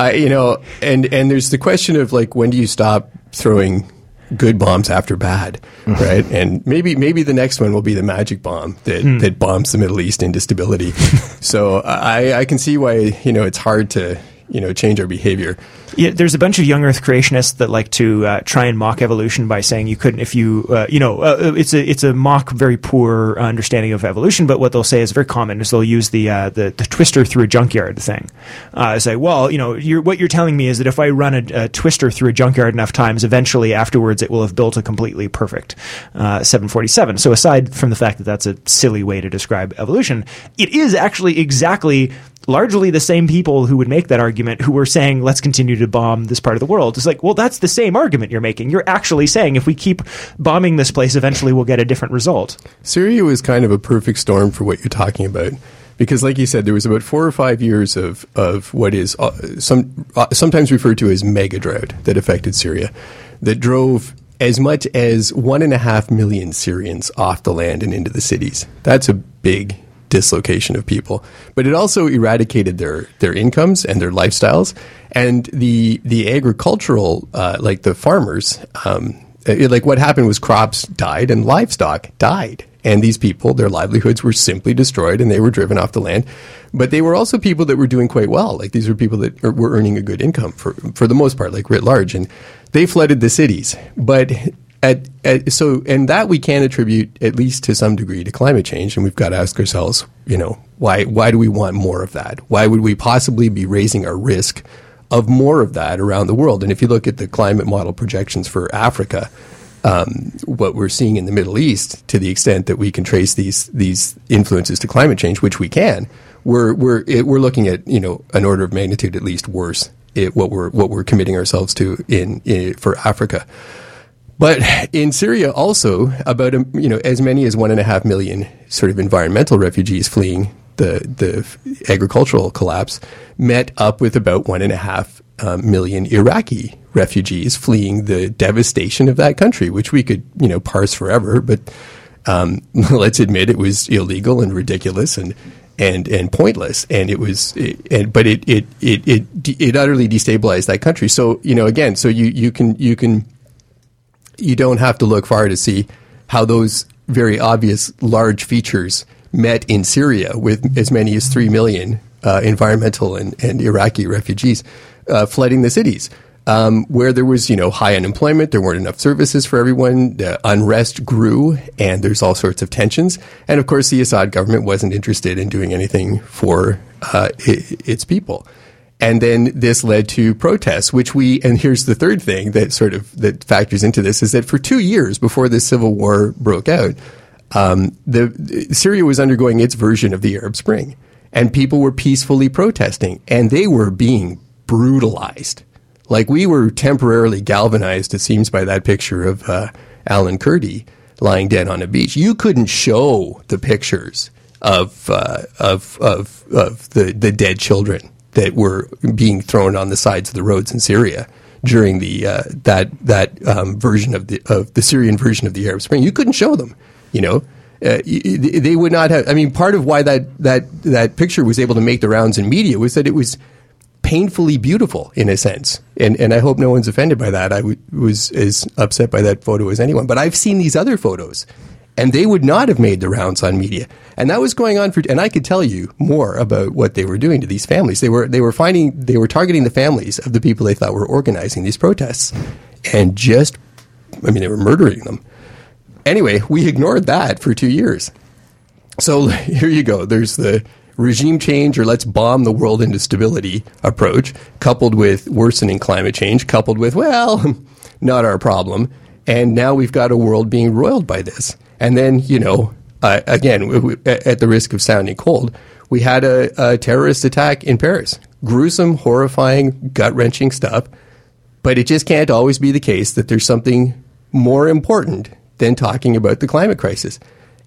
I you know, and and there's the question of like when do you stop throwing good bombs after bad, mm-hmm. right? And maybe maybe the next one will be the magic bomb that hmm. that bombs the Middle East into stability. <laughs> so I I can see why you know it's hard to you know change our behavior. Yeah, there's a bunch of young Earth creationists that like to uh, try and mock evolution by saying you couldn't if you uh, you know uh, it's a it's a mock very poor understanding of evolution. But what they'll say is very common is they'll use the uh, the, the twister through a junkyard thing. Uh, say, well, you know, you're, what you're telling me is that if I run a, a twister through a junkyard enough times, eventually afterwards it will have built a completely perfect uh, 747. So aside from the fact that that's a silly way to describe evolution, it is actually exactly largely the same people who would make that argument who were saying let's continue to bomb this part of the world. It's like, well, that's the same argument you're making. You're actually saying if we keep bombing this place, eventually we'll get a different result. Syria was kind of a perfect storm for what you're talking about. Because, like you said, there was about four or five years of, of what is uh, some, uh, sometimes referred to as mega drought that affected Syria, that drove as much as one and a half million Syrians off the land and into the cities. That's a big dislocation of people. But it also eradicated their, their incomes and their lifestyles. And the, the agricultural, uh, like the farmers, um, it- like what happened was crops died and livestock died. And these people, their livelihoods were simply destroyed and they were driven off the land. But they were also people that were doing quite well. Like these were people that er- were earning a good income for, for the most part, like writ large. And they flooded the cities. But at, at, so, and that we can attribute at least to some degree to climate change. And we've got to ask ourselves, you know, why, why do we want more of that? Why would we possibly be raising our risk of more of that around the world? And if you look at the climate model projections for Africa, um, what we're seeing in the Middle East, to the extent that we can trace these these influences to climate change, which we can, we're we're it, we're looking at you know an order of magnitude at least worse it, what we're what we're committing ourselves to in, in for Africa. But in Syria, also about um, you know as many as one and a half million sort of environmental refugees fleeing the the agricultural collapse met up with about one and a half um, million Iraqi refugees fleeing the devastation of that country, which we could you know parse forever. But um, <laughs> let's admit it was illegal and ridiculous and and and pointless. And it was, it, and but it it it it it utterly destabilized that country. So you know again, so you you can you can you don't have to look far to see how those very obvious large features met in Syria with as many as 3 million uh, environmental and, and Iraqi refugees uh, flooding the cities. Um, where there was, you know, high unemployment, there weren't enough services for everyone. The unrest grew, and there's all sorts of tensions. And of course, the Assad government wasn't interested in doing anything for uh, its people. And then this led to protests, which we, and here's the third thing that sort of, that factors into this is that for two years before the civil war broke out, um, the, Syria was undergoing its version of the Arab Spring. And people were peacefully protesting, and they were being brutalized. Like we were temporarily galvanized, it seems, by that picture of uh, Alan Kurdi lying dead on a beach. You couldn't show the pictures of uh, of of of the the dead children that were being thrown on the sides of the roads in Syria during the uh, that that um, version of the of the Syrian version of the Arab Spring. You couldn't show them, you know. Uh, they would not have. I mean, part of why that that that picture was able to make the rounds in media was that it was painfully beautiful in a sense. And and I hope no one's offended by that. I w- was as upset by that photo as anyone. But I've seen these other photos, and they would not have made the rounds on media. And that was going on for. And I could tell you more about what they were doing to these families. They were they were finding they were targeting the families of the people they thought were organizing these protests, and just, I mean, they were murdering them. Anyway, we ignored that for two years. So <laughs> here you go. There's the regime change or let's bomb the world into stability approach, coupled with worsening climate change, coupled with, well, <laughs> not our problem. And now we've got a world being roiled by this. And then, you know, uh, again, w- w- at the risk of sounding cold, we had a, a terrorist attack in Paris. Gruesome, horrifying, gut wrenching stuff. But it just can't always be the case that there's something more important than talking about the climate crisis.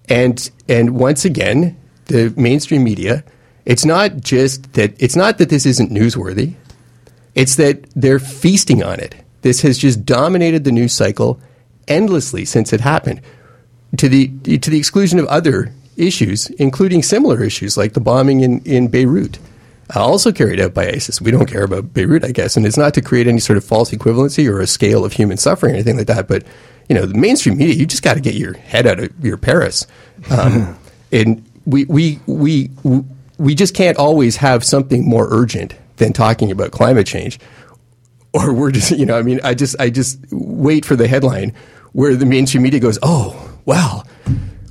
And and once again, the mainstream media, it's not just that it's not that this isn't newsworthy. It's that they're feasting on it. This has just dominated the news cycle endlessly since it happened, to the to the exclusion of other issues, including similar issues like the bombing in, in Beirut, uh, also carried out by ISIS. We don't care about Beirut, I guess, and it's not to create any sort of false equivalency or a scale of human suffering or anything like that. But you know, the mainstream media, you just got to get your head out of your Paris, um, <laughs> and we we we we just can't always have something more urgent than talking about climate change or we're just you know i mean i just i just wait for the headline where the mainstream media goes oh well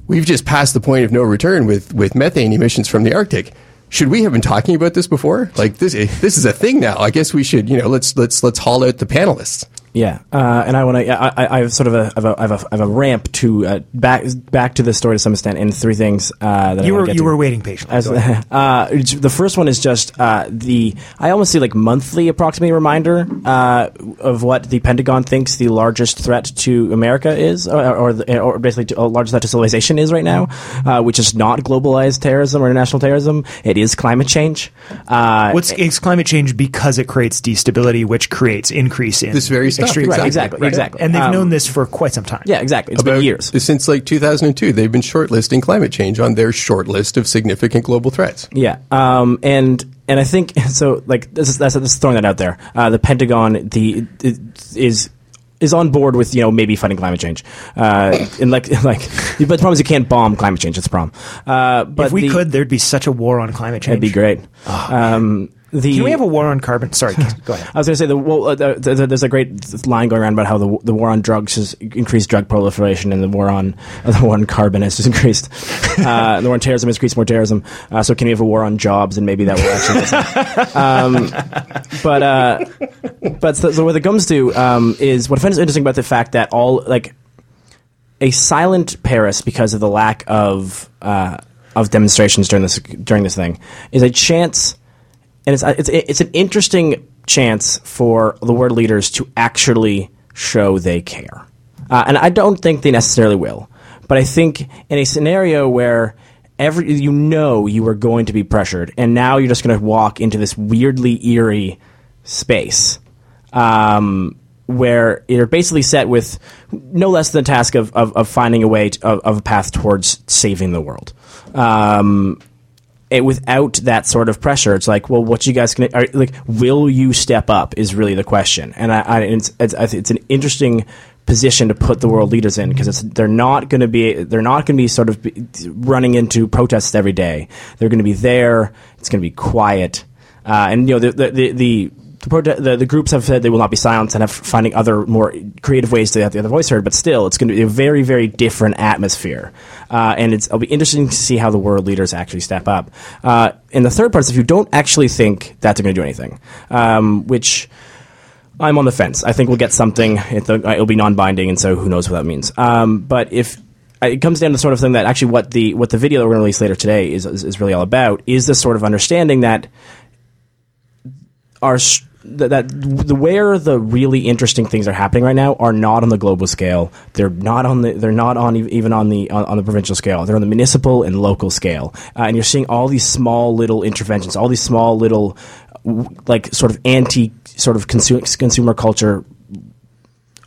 we've just passed the point of no return with with methane emissions from the arctic. Should we have been talking about this before? Like this this is a thing now. I guess we should you know let's let's let's haul out the panelists Yeah, uh, and I want to. I, I, I have sort of a, I have a, I have a, I have a ramp to uh, back back to the story to some extent, in three things uh, that You wanna were get you to. were waiting patiently. As, <laughs> uh, the first one is just uh, the I almost see like monthly approximately reminder uh, of what the Pentagon thinks the largest threat to America is, or, or, the, or basically to, largest threat to civilization is right now, uh, which is not globalized terrorism or international terrorism. It is climate change. Uh, What's it's climate change because it creates destability, which creates increase in This very stuff, extreme exactly. Right, exactly, Right. exactly. And they've Um, known this for quite some time. Yeah, exactly. It's been years. since like 2002 they've been shortlisting climate change on their short list of significant global threats Yeah, um, and and I think <laughs> so. Like this is that's just throwing that out there. Uh, the Pentagon the it is is on board with you know maybe fighting climate change. Uh, and like <laughs> like, but the problem is you can't bomb climate change. It's a problem. Uh, but if we the- could, there'd be such a war on climate change. that'd be great. um, the, Can we have a war on carbon? Sorry, go ahead. <laughs> I was going to say the, well, uh, the, the, there's a great line going around about how the, the war on drugs has increased drug proliferation, and the war on uh, <laughs> the war on carbon has increased. <laughs> Uh, the war on terrorism has increased more terrorism. Uh, so can we have a war on jobs, and maybe that will actually. um, but uh, but so, so what it comes to um, is what I find is interesting about the fact that all like a silent Paris because of the lack of uh, of demonstrations during this during this thing is a chance, and it's it's it's an interesting chance for the world leaders to actually show they care, uh, and I don't think they necessarily will, but I think in a scenario where every you know you are going to be pressured, and now you're just going to walk into this weirdly eerie space um, where you're basically set with no less than the task of, of, of finding a way to, of, of a path towards saving the world. Um, it, without that sort of pressure, it's like, well, what you guys can are, like? Will you step up? Is really the question, and I, I it's, it's it's an interesting position to put the world leaders in because they're not going to be they're not going to be sort of be, running into protests every day. They're going to be there. It's going to be quiet, uh, and you know the the the. the the, the, the groups have said they will not be silenced and have finding other more creative ways to have the other voice heard, but still, it's going to be a very, very different atmosphere. Uh, and it's, it'll be interesting to see how the world leaders actually step up. Uh, and the third part is if you don't actually think that they're going to do anything, um, which I'm on the fence. I think we'll get something. It, it'll be non-binding, and so who knows what that means. Um, but if it comes down to the sort of thing that actually what the what the video that we're going to release later today is, is is really all about is this sort of understanding that our that, that the where the really interesting things are happening right now are not on the global scale. They're not on the they're not on even on the on, on the provincial scale. They're on the municipal and local scale. Uh, and you're seeing all these small little interventions, all these small little like sort of anti sort of consu- consumer culture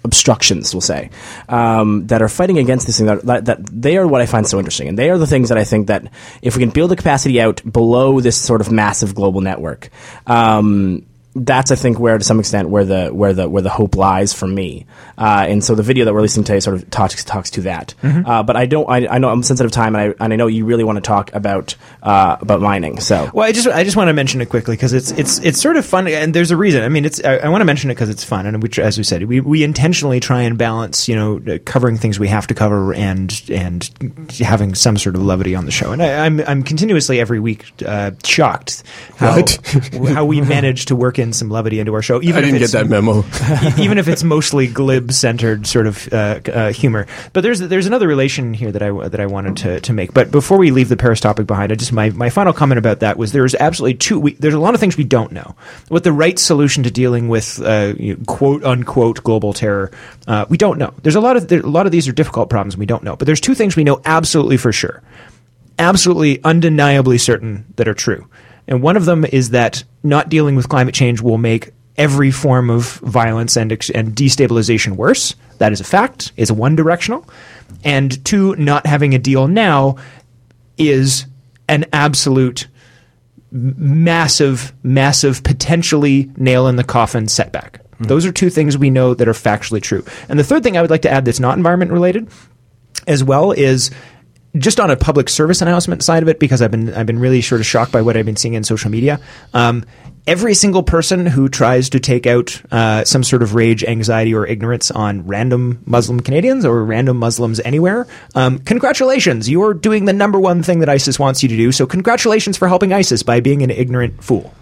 obstructions, we'll say, um, that are fighting against this thing. That, that, that they are what I find so interesting, and they are the things that I think that if we can build the capacity out below this sort of massive global network. Um, that's I think where to some extent where the where the where the hope lies for me, uh, and so the video that we're releasing today sort of talks talks to that. Uh, but I don't I, I know I'm sensitive time and I and I know you really want to talk about uh, about mining. So Well, I just I just want to mention it quickly because it's it's it's sort of fun, and there's a reason. I mean, it's I, I want to mention it because it's fun, and we, as we said, we, we intentionally try and balance, you know, uh, covering things we have to cover and and having some sort of levity on the show. And I, I'm I'm continuously every week uh, shocked how how we <laughs> manage to work in in some levity into our show. Even I if didn't get that memo. <laughs> even if it's mostly glib centered sort of uh, uh, humor. But there's there's another relation here that I that I wanted to, to make. But before we leave the Paris topic behind, I just my, my final comment about that was there's absolutely two. We, there's a lot of things we don't know. What the right solution to dealing with uh, you know, quote unquote global terror, uh, we don't know. There's a lot of there, a lot of these are difficult problems we don't know. But there's two things we know absolutely for sure absolutely undeniably certain that are true. And one of them is that not dealing with climate change will make every form of violence and, and destabilization worse. That is a fact, is one directional. And two, not having a deal now is an absolute massive, massive, potentially nail in the coffin setback. Hmm. Those are two things we know that are factually true. And the third thing I would like to add that's not environment related as well is just on a public service announcement side of it because I've been I've been really sort of shocked by what I've been seeing in social media. Um, every single person who tries to take out uh, some sort of rage, anxiety, or ignorance on random Muslim Canadians or random Muslims anywhere, um, congratulations! You're doing the number one thing that ISIS wants you to do. So congratulations for helping ISIS by being an ignorant fool.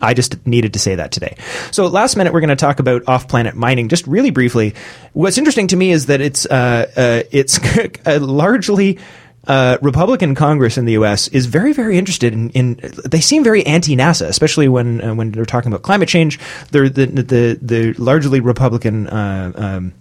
I just needed to say that today. So, last minute, we're going to talk about off-planet mining, just really briefly. What's interesting to me is that it's uh, uh, it's <laughs> largely uh, Republican Congress in the U.S. is very, very interested in. in they seem very anti-NASA, especially when uh, when they're talking about climate change. They're the the the largely Republican. Uh, um,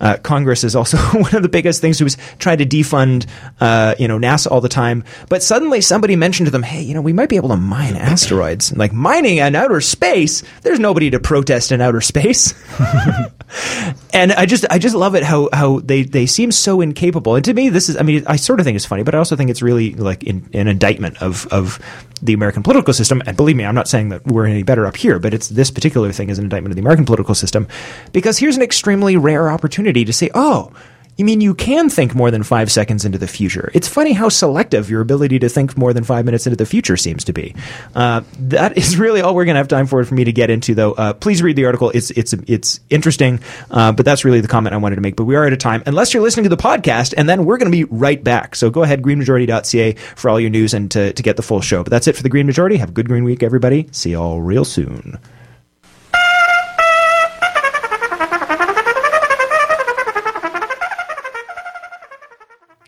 uh, Congress is also <laughs> one of the biggest things who was trying to defund, uh, you know, NASA all the time. But suddenly somebody mentioned to them, hey, you know, we might be able to mine <laughs> asteroids. Like mining in outer space, there's nobody to protest in outer space. <laughs> and I just, I just love it how, how they, they seem so incapable. And to me, this is, I mean, I sort of think it's funny, but I also think it's really like in, an indictment of, of the American political system. And believe me, I'm not saying that we're any better up here, but it's this particular thing is an indictment of the American political system because here's an extremely rare opportunity to say, oh, you mean you can think more than five seconds into the future? It's funny how selective your ability to think more than five minutes into the future seems to be. Uh, that is really all we're going to have time for for me to get into, though. Uh, please read the article; it's it's it's interesting. Uh, but that's really the comment I wanted to make. But we are out of time, unless you're listening to the podcast, and then we're going to be right back. So go ahead, greenmajority.ca for all your news and to, to get the full show. But that's it for the Green Majority. Have a good Green Week, everybody. See you all real soon.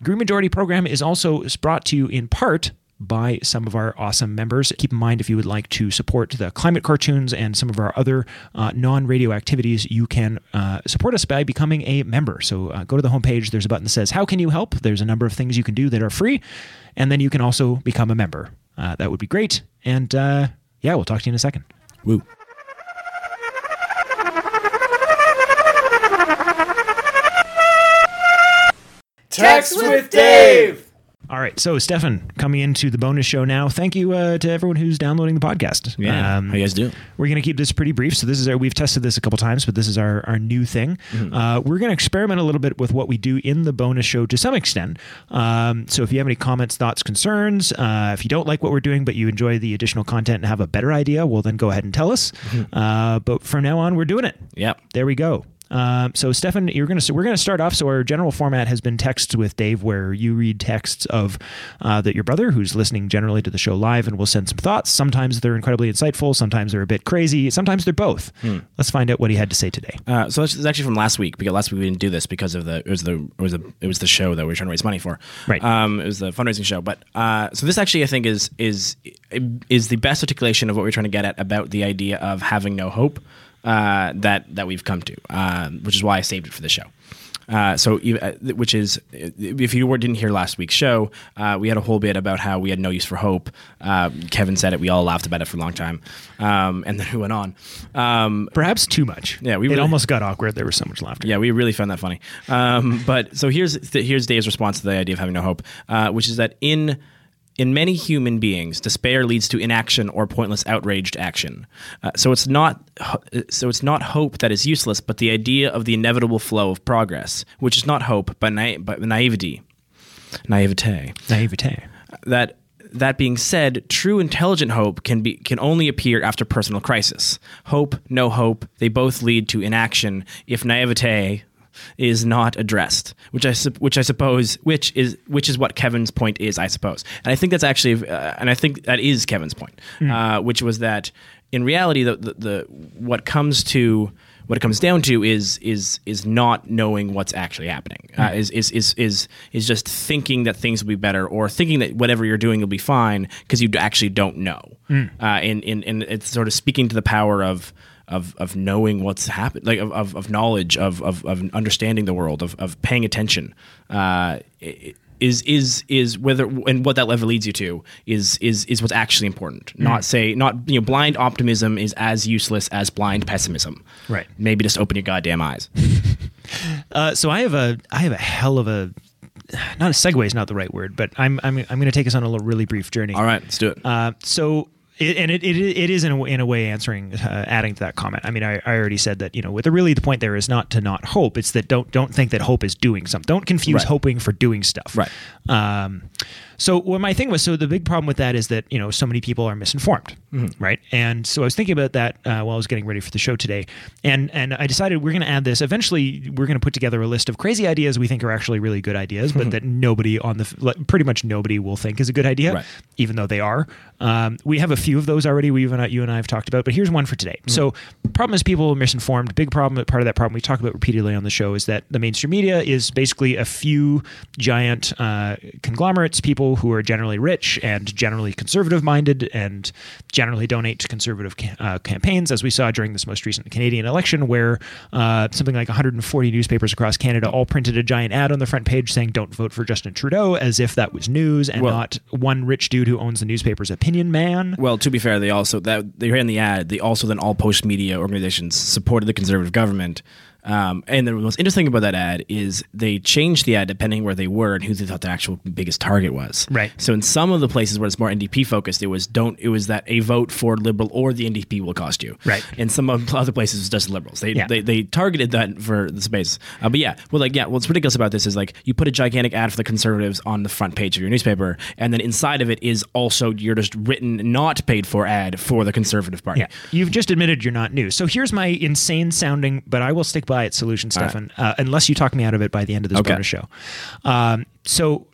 Green Majority program is also brought to you in part by some of our awesome members. Keep in mind, if you would like to support the climate cartoons and some of our other uh, non radio activities, you can uh, support us by becoming a member. So uh, go to the homepage, there's a button that says, How can you help? There's a number of things you can do that are free. And then you can also become a member. Uh, that would be great. And uh, yeah, we'll talk to you in a second. Woo. Text with Dave. All right, so Stefan, coming into the bonus show now. Thank you uh, to everyone who's downloading the podcast. Yeah. Um, How you guys doing? We're going to keep this pretty brief. So this is our, we've tested this a couple times, but this is our, our new thing. Uh, we're going to experiment a little bit with what we do in the bonus show to some extent. Um, so if you have any comments, thoughts, concerns, uh, if you don't like what we're doing, but you enjoy the additional content and have a better idea, well, then go ahead and tell us. Uh, but from now on, we're doing it. Yep. There we go. Um, so, Stefan, you're gonna we're gonna start off. So, our general format has been texts with Dave, where you read texts of uh, that your brother, who's listening generally to the show live, and will send some thoughts. Sometimes they're incredibly insightful. Sometimes they're a bit crazy. Sometimes they're both. Let's find out what he had to say today. Uh, so this is actually from last week because last week we didn't do this because of the it was the it was the it was the show that we were trying to raise money for. Right. Um, it was the fundraising show. But uh, so this actually I think is is is the best articulation of what we're trying to get at about the idea of having no hope uh, that that we've come to, uh, which is why I saved it for the show. Uh, so, uh, which is, if you were, didn't hear last week's show, uh, we had a whole bit about how we had no use for hope. Uh, Kevin said it. We all laughed about it for a long time, um, and then <laughs> we went on. Um, Perhaps too much. Yeah, we it really- almost got awkward. There was so much laughter. yeah, we really found that funny. Um, but so here's here's Dave's response to the idea of having no hope, uh, which is that in in many human beings, despair leads to inaction or pointless outraged action. Uh, so it's not so it's not hope that is useless, but the idea of the inevitable flow of progress, which is not hope, but, na- but naivety, naivete Naivete. that that being said, true intelligent hope can be can only appear after personal crisis. Hope, no hope, they both lead to inaction if naivete is not addressed, which I which I suppose which is which is what Kevin's point is, I suppose, and I think that's actually, uh, and I think that is Kevin's point, uh, which was that in reality, the, the the what comes to what it comes down to is is is not knowing what's actually happening. Uh, is, is is is is just thinking that things will be better, or thinking that whatever you're doing will be fine because you actually don't know. Uh, and, and and it's sort of speaking to the power of. Of, of knowing what's happened, like of, of, of knowledge, of, of, of understanding the world, of, of paying attention, uh, i- is is is whether and what that level leads you to is is is what's actually important. Not say not you know blind optimism is as useless as blind pessimism. Right. Maybe just open your goddamn eyes. <laughs> Uh, so I have a I have a hell of a not a segue is not the right word, but I'm I'm I'm going to take us on a little really brief journey. All right, let's do it. Uh, so. It, and it, it, it is in a, way- in a way answering, uh, adding to that comment. I mean, I, I already said that you know, with the, really the point there is not to not hope. It's that don't don't think that hope is doing something. Don't confuse Right. hoping for doing stuff. Right. Um, so what my thing was, so the big problem with that is that you know so many people are misinformed, Mm-hmm. right? And so I was thinking about that uh, while I was getting ready for the show today, and and I decided we're going to add this. Eventually, we're going to put together a list of crazy ideas we think are actually really good ideas, but <laughs> that nobody on the like, pretty much nobody will think is a good idea, Right. even though they are. Um, we have a few of those already. We even you and I have talked about, but here's one for today. So problem is people are misinformed. Big problem. Part of that problem we talk about repeatedly on the show is that the mainstream media is basically a few giant uh, conglomerates, people who are generally rich and generally conservative minded and generally donate to conservative uh, campaigns, as we saw during this most recent Canadian election, where uh, something like 140 newspapers across Canada all printed a giant ad on the front page saying "Don't vote for Justin Trudeau," as if that was news and Well- not one rich dude who owns the newspaper's opinion man. Well, to be fair, they also that they ran the ad. They also then all post media organizations supported the conservative government. Um, and the most interesting thing about that ad is they changed the ad depending where they were and who they thought the actual biggest target was. Right. So in some of the places where it's more NDP focused, it was don't. It was that a vote for Liberal or the NDP will cost you. Right. In some of- other places, it's just Liberals. They Yeah. they, they targeted that for the space. Uh, but yeah, well, like yeah, what's ridiculous about this is like you put a gigantic ad for the conservatives on the front page of your newspaper, and then inside of it is also your just written, not paid for ad for the conservative party. Yeah, you've just admitted you're not new. So here's my insane sounding, but I will stick by it solution, All right. Stefan, uh, unless you talk me out of it by the end of this Okay. bonus show. Um, so,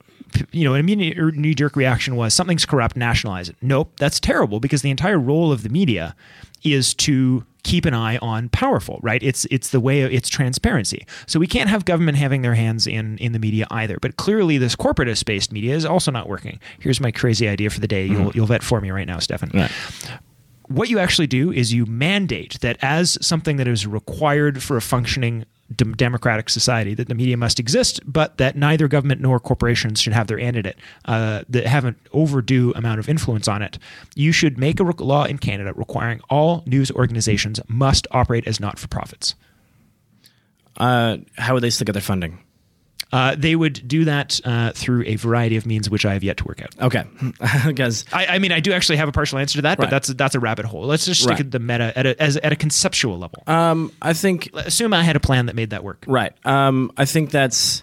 you know, an immediate knee jerk reaction was something's corrupt, nationalize it. Nope, that's terrible because the entire role of the media is to keep an eye on powerful right it's it's the way it's transparency so we can't have government having their hands in in the media either but clearly this corporatist based media is also not working here's my crazy idea for the day you'll you'll vet for me right now stefan Right. What you actually do is you mandate that as something that is required for a functioning democratic society that the media must exist but that neither government nor corporations should have their hand in it uh, that have an overdue amount of influence on it you should make a law in canada requiring all news organizations must operate as not-for-profits Uh, how would they still get their funding? Uh, they would do that uh, through a variety of means which i have yet to work out Okay, <laughs> because I, I mean, I do actually have a partial answer to that, but that's that's a rabbit hole. Let's just stick Right. at the meta at a, as, at a conceptual level. um, I think Assume I had a plan that made that work. Right. Um, I think that's.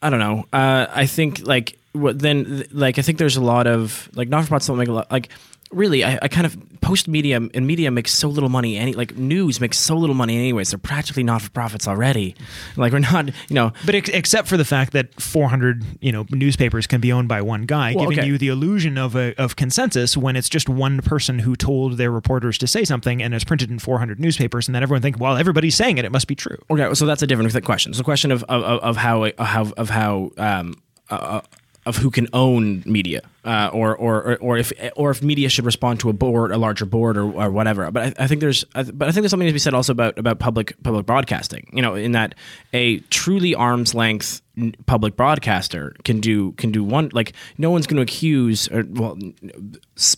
I don't know. Uh, I think like what then like I think there's a lot of like not for profits don't make a lot like really I, I kind of post media and media makes so little money any like news makes so little money anyways they're practically not for profits already like we're not you know But ex- except for the fact that 400, you know, newspapers can be owned by one guy, Well, giving okay. you the illusion of a, of consensus when it's just one person who told their reporters to say something and it's printed in 400 newspapers, and then everyone think, well, everybody's saying it, it must be true. Okay, so that's a different question. It's a question of of, of how of how of how um, uh, of who can own media, uh, or, or or if or if media should respond to a board, a larger board, or, or whatever. But I, I think there's, but I think there's something to be said also about about public public broadcasting. You know, in that a truly arm's length public broadcaster can do can do one like no one's going to accuse or well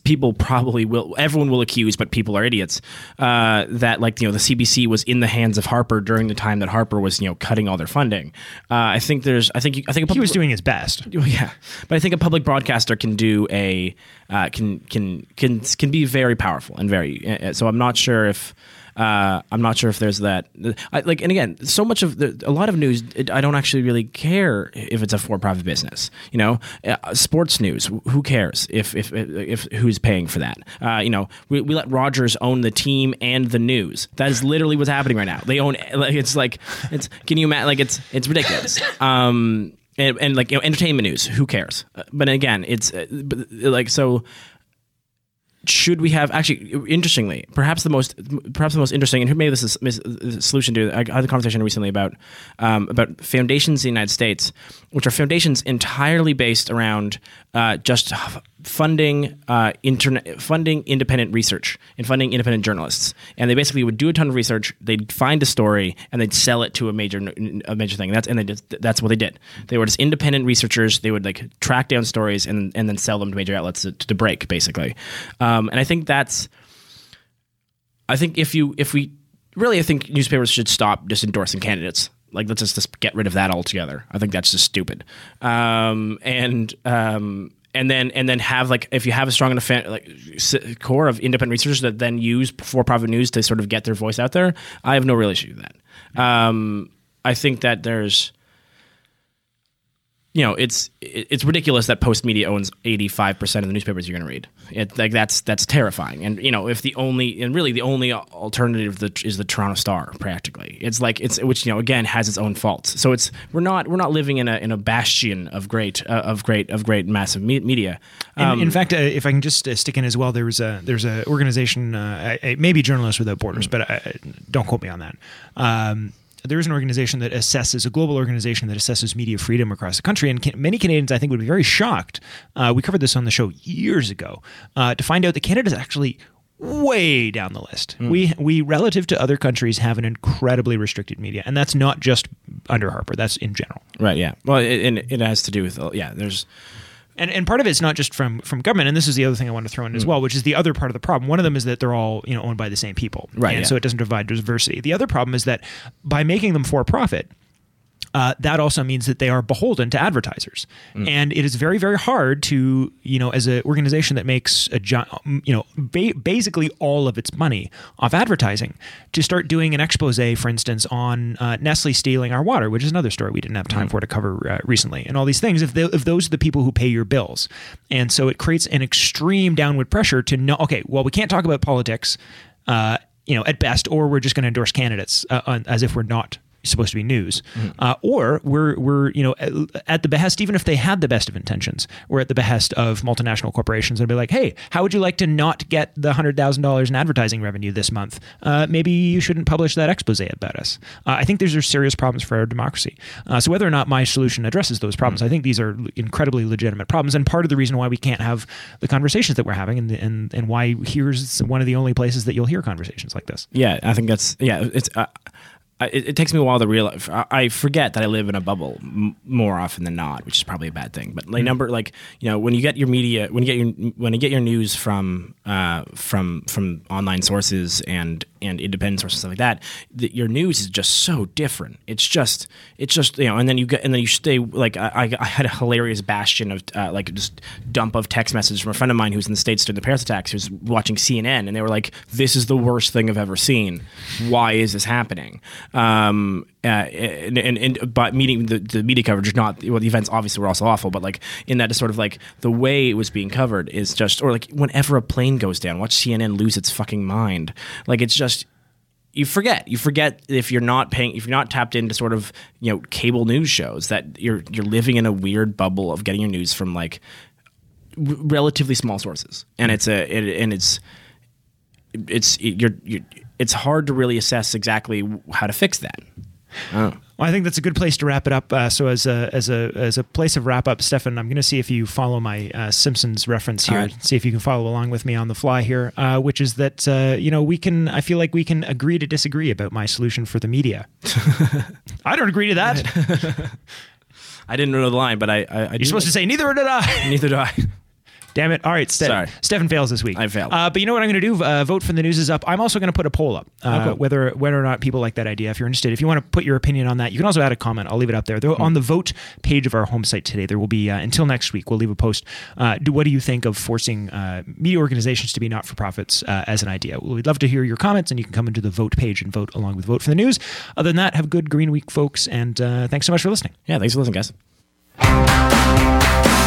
people probably will everyone will accuse but people are idiots uh, that like you know the CBC was in the hands of Harper during the time that Harper was you know cutting all their funding uh, I think there's I think I think a He was doing his best. <laughs> yeah, but I think a public broadcaster can do a uh, can can can can be very powerful and very. Uh, so I'm not sure if Uh, I'm not sure if there's that. I, like, and again, so much of the, a lot of news, it, I don't actually really care if it's a for-profit business. You know, uh, sports news, who cares if if if, who's paying for that? Uh, you know, we, we let Rogers own the team and the news. That is literally what's happening right now. They own like it's like it's can you imagine like it's it's ridiculous. Um, and, and like you know, entertainment news, who cares? Uh, But again, it's uh, like so should we have actually interestingly perhaps the most perhaps the most interesting and who maybe this is mis- the solution to I had a conversation recently about um, about foundations in the United States which are foundations entirely based around uh, just funding uh, internet funding independent research and funding independent journalists. And they basically would do a ton of research they'd find a story and they'd sell it to a major a major thing. And that's and they just, that's what they did. They were just independent researchers they would like track down stories and and then sell them to major outlets to, to break basically. um, and I think that's I think if you if we really I think newspapers should stop just endorsing candidates. Like let's just, just get rid of that altogether. I think that's just stupid. Um, and um, and then and then have like if you have a strong enough fan, like core of independent researchers that then use for profit news to sort of get their voice out there, I have no real issue with that. Um, I think that there's you know, it's it's ridiculous that Post Media owns eighty five percent of the newspapers you're going to read. It, like that's that's terrifying. And you know, if the only and really the only alternative that is the Toronto Star, practically, it's like it's which you know again has its own faults. So it's we're not we're not living in a in a bastion of great uh, of great of great massive me- media. In, Um, in fact, uh, if I can just uh, stick in as well, there was a there's a organization, uh, maybe Journalists Without Borders, Mm. but I, don't quote me on that. Um, there is an organization that assesses a global organization that assesses media freedom across the country, and can, many Canadians I think would be very shocked. Uh, we covered this on the show years ago uh, to find out that Canada is actually way down the list. Mm. We we relative to other countries have an incredibly restricted media, and that's not just under Harper. That's in general. right? Yeah. Well, it, and it has to do with yeah. There's and and part of it's not just from from government and this is the other thing i want to throw in as mm. well which is the other part of the problem. One of them is that they're all you know owned by the same people. Right, and yeah. so it doesn't provide diversity. The other problem is that by making them for profit uh, that also means that they are beholden to advertisers, and it is very, very hard to, you know, as an organization that makes a, gi- you know, ba- basically all of its money off advertising, to start doing an expose, for instance, on uh, Nestle stealing our water, which is another story we didn't have time for to cover uh, recently, and all these things. If, they, if those are the people who pay your bills, and so it creates an extreme downward pressure to know, okay, well, we can't talk about politics, uh, you know, at best, or we're just going to endorse candidates uh, on, as if we're not supposed to be news, uh, or we're we're you know at, at the behest, even if they had the best of intentions, we're at the behest of multinational corporations and be like, hey, how would you like to not get the hundred thousand dollars in advertising revenue this month? Uh, maybe you shouldn't publish that expose about us. Uh, I think these are serious problems for our democracy. Uh, so whether or not my solution addresses those problems, I think these are incredibly legitimate problems, and part of the reason why we can't have the conversations that we're having, and and and why here's one of the only places that you'll hear conversations like this. Yeah, I think that's yeah. It's uh, it, it takes me a while to realize. I forget that I live in a bubble m- more often than not, which is probably a bad thing. But like number like you know when you get your media when you get your when you get your news from uh, from from online sources and and independent sources stuff like that, your news is just so different. It's just it's just you know, and then you get and then you stay like I, I- I had a hilarious bastion of uh, like just dump of text messages from a friend of mine who's in the states during the Paris attacks, who's watching CNN, and they were like, "This is the worst thing I've ever seen. Why is this happening?" Um, uh, and, and, and but meeting the, the media coverage is not well, the events obviously were also awful, but like in that sort of like the way it was being covered is just or like whenever a plane goes down, watch CNN lose its fucking mind. Like it's just you forget. You forget if you're not paying if you're not tapped into sort of you know cable news shows that you're you're living in a weird bubble of getting your news from like r- relatively small sources. And it's a it, and it's it's you're, you're it's hard to really assess exactly how to fix that Well, I think that's a good place to wrap it up. Uh, so, as a as a as a place of wrap up, Stefan, I'm going to see if you follow my uh, Simpsons reference here. Right. See if you can follow along with me on the fly here, uh, which is that uh, you know we can. I feel like we can agree to disagree about my solution for the media. <laughs> I don't agree to that. <laughs> i didn't know the line but i, I, I You're supposed to say neither did I. neither do i <laughs> Damn it. All right. Ste- Sorry. Stefan fails this week. I failed. Uh, but you know what I'm going to do? Uh, vote for the news is up. I'm also going to put a poll up. Uh, Oh, cool. Whether whether or not people like that idea. If you're interested, if you want to put your opinion on that, you can also add a comment. I'll leave it up there. There- Hmm. On the vote page of our home site today, there will be, uh, until next week, we'll leave a post. Uh, do, what do you think of forcing uh, media organizations to be not for profits uh, as an idea? We'd love to hear your comments, and you can come into the vote page and vote along with Vote for the News. Other than that, have a good Green Week, folks, and uh, thanks so much for listening. Yeah, thanks for listening, guys.